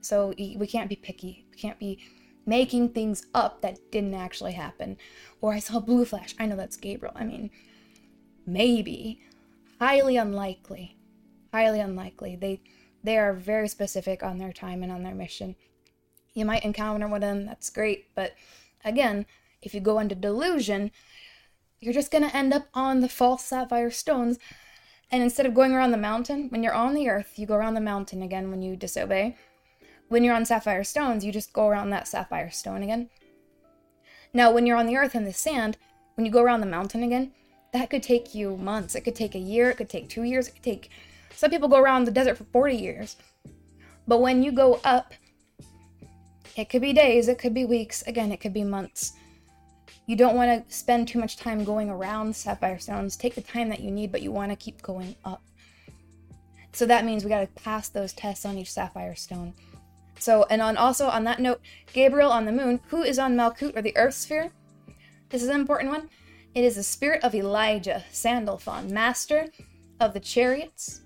So we can't be picky. We can't be making things up that didn't actually happen. Or I saw blue flash. I know that's Gabriel. I mean, maybe. Highly unlikely. Highly unlikely. They they are very specific on their time and on their mission. You might encounter one of them, that's great, but again, if you go into delusion, you're just going to end up on the false sapphire stones. And instead of going around the mountain, when you're on the earth, you go around the mountain again when you disobey. When you're on sapphire stones, you just go around that sapphire stone again. Now, when you're on the earth in the sand, when you go around the mountain again, that could take you months. It could take a year. It could take two years. It could take. Some people go around the desert for 40 years. But when you go up, it could be days, it could be weeks, again, it could be months. You don't want to spend too much time going around sapphire stones. Take the time that you need, but you want to keep going up. So that means we got to pass those tests on each sapphire stone. So, and on also on that note, Gabriel on the moon, who is on Malkut or the Earth sphere? This is an important one. It is the spirit of Elijah, Sandalphon, master of the chariots.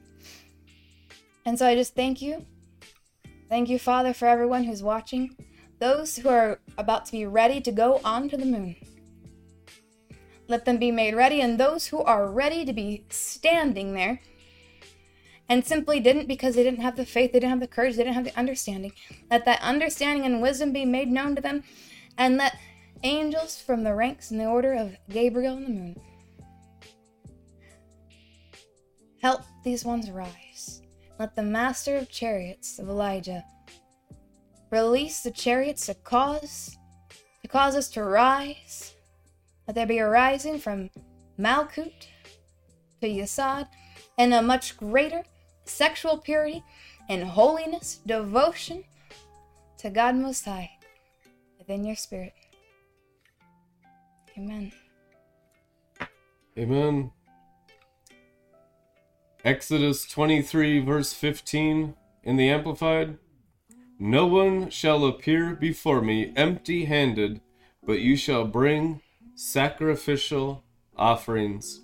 And so I just thank you. Thank you, Father, for everyone who's watching, those who are about to be ready to go on to the moon. Let them be made ready, and those who are ready to be standing there and simply didn't because they didn't have the faith, they didn't have the courage, they didn't have the understanding. Let that understanding and wisdom be made known to them, and let angels from the ranks in the order of Gabriel and the moon help these ones rise. Let the master of chariots of Elijah release the chariots to cause to cause us to rise. Let there be a rising from Malkut to Yesod and a much greater sexual purity and holiness, devotion to God Most High within your spirit. Amen. Amen. Exodus 23, verse 15 in the Amplified. No one shall appear before me empty handed, but you shall bring sacrificial offerings.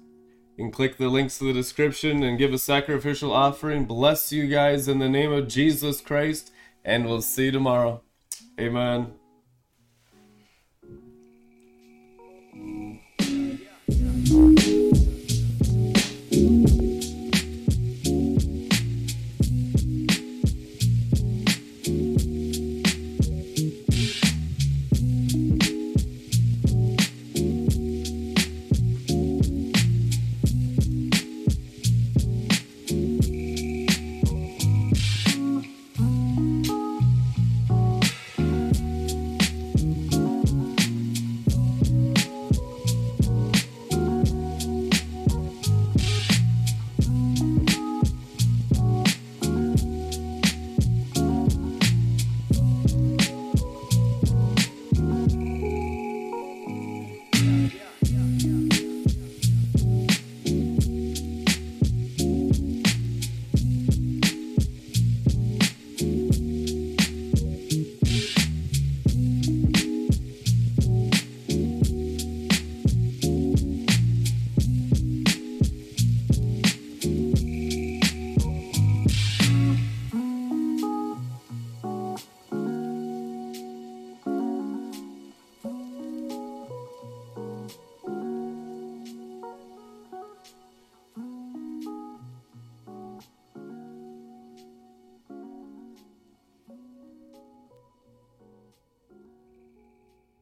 Can click the links to the description and give a sacrificial offering. Bless you guys in the name of Jesus Christ, and we'll see you tomorrow. Amen.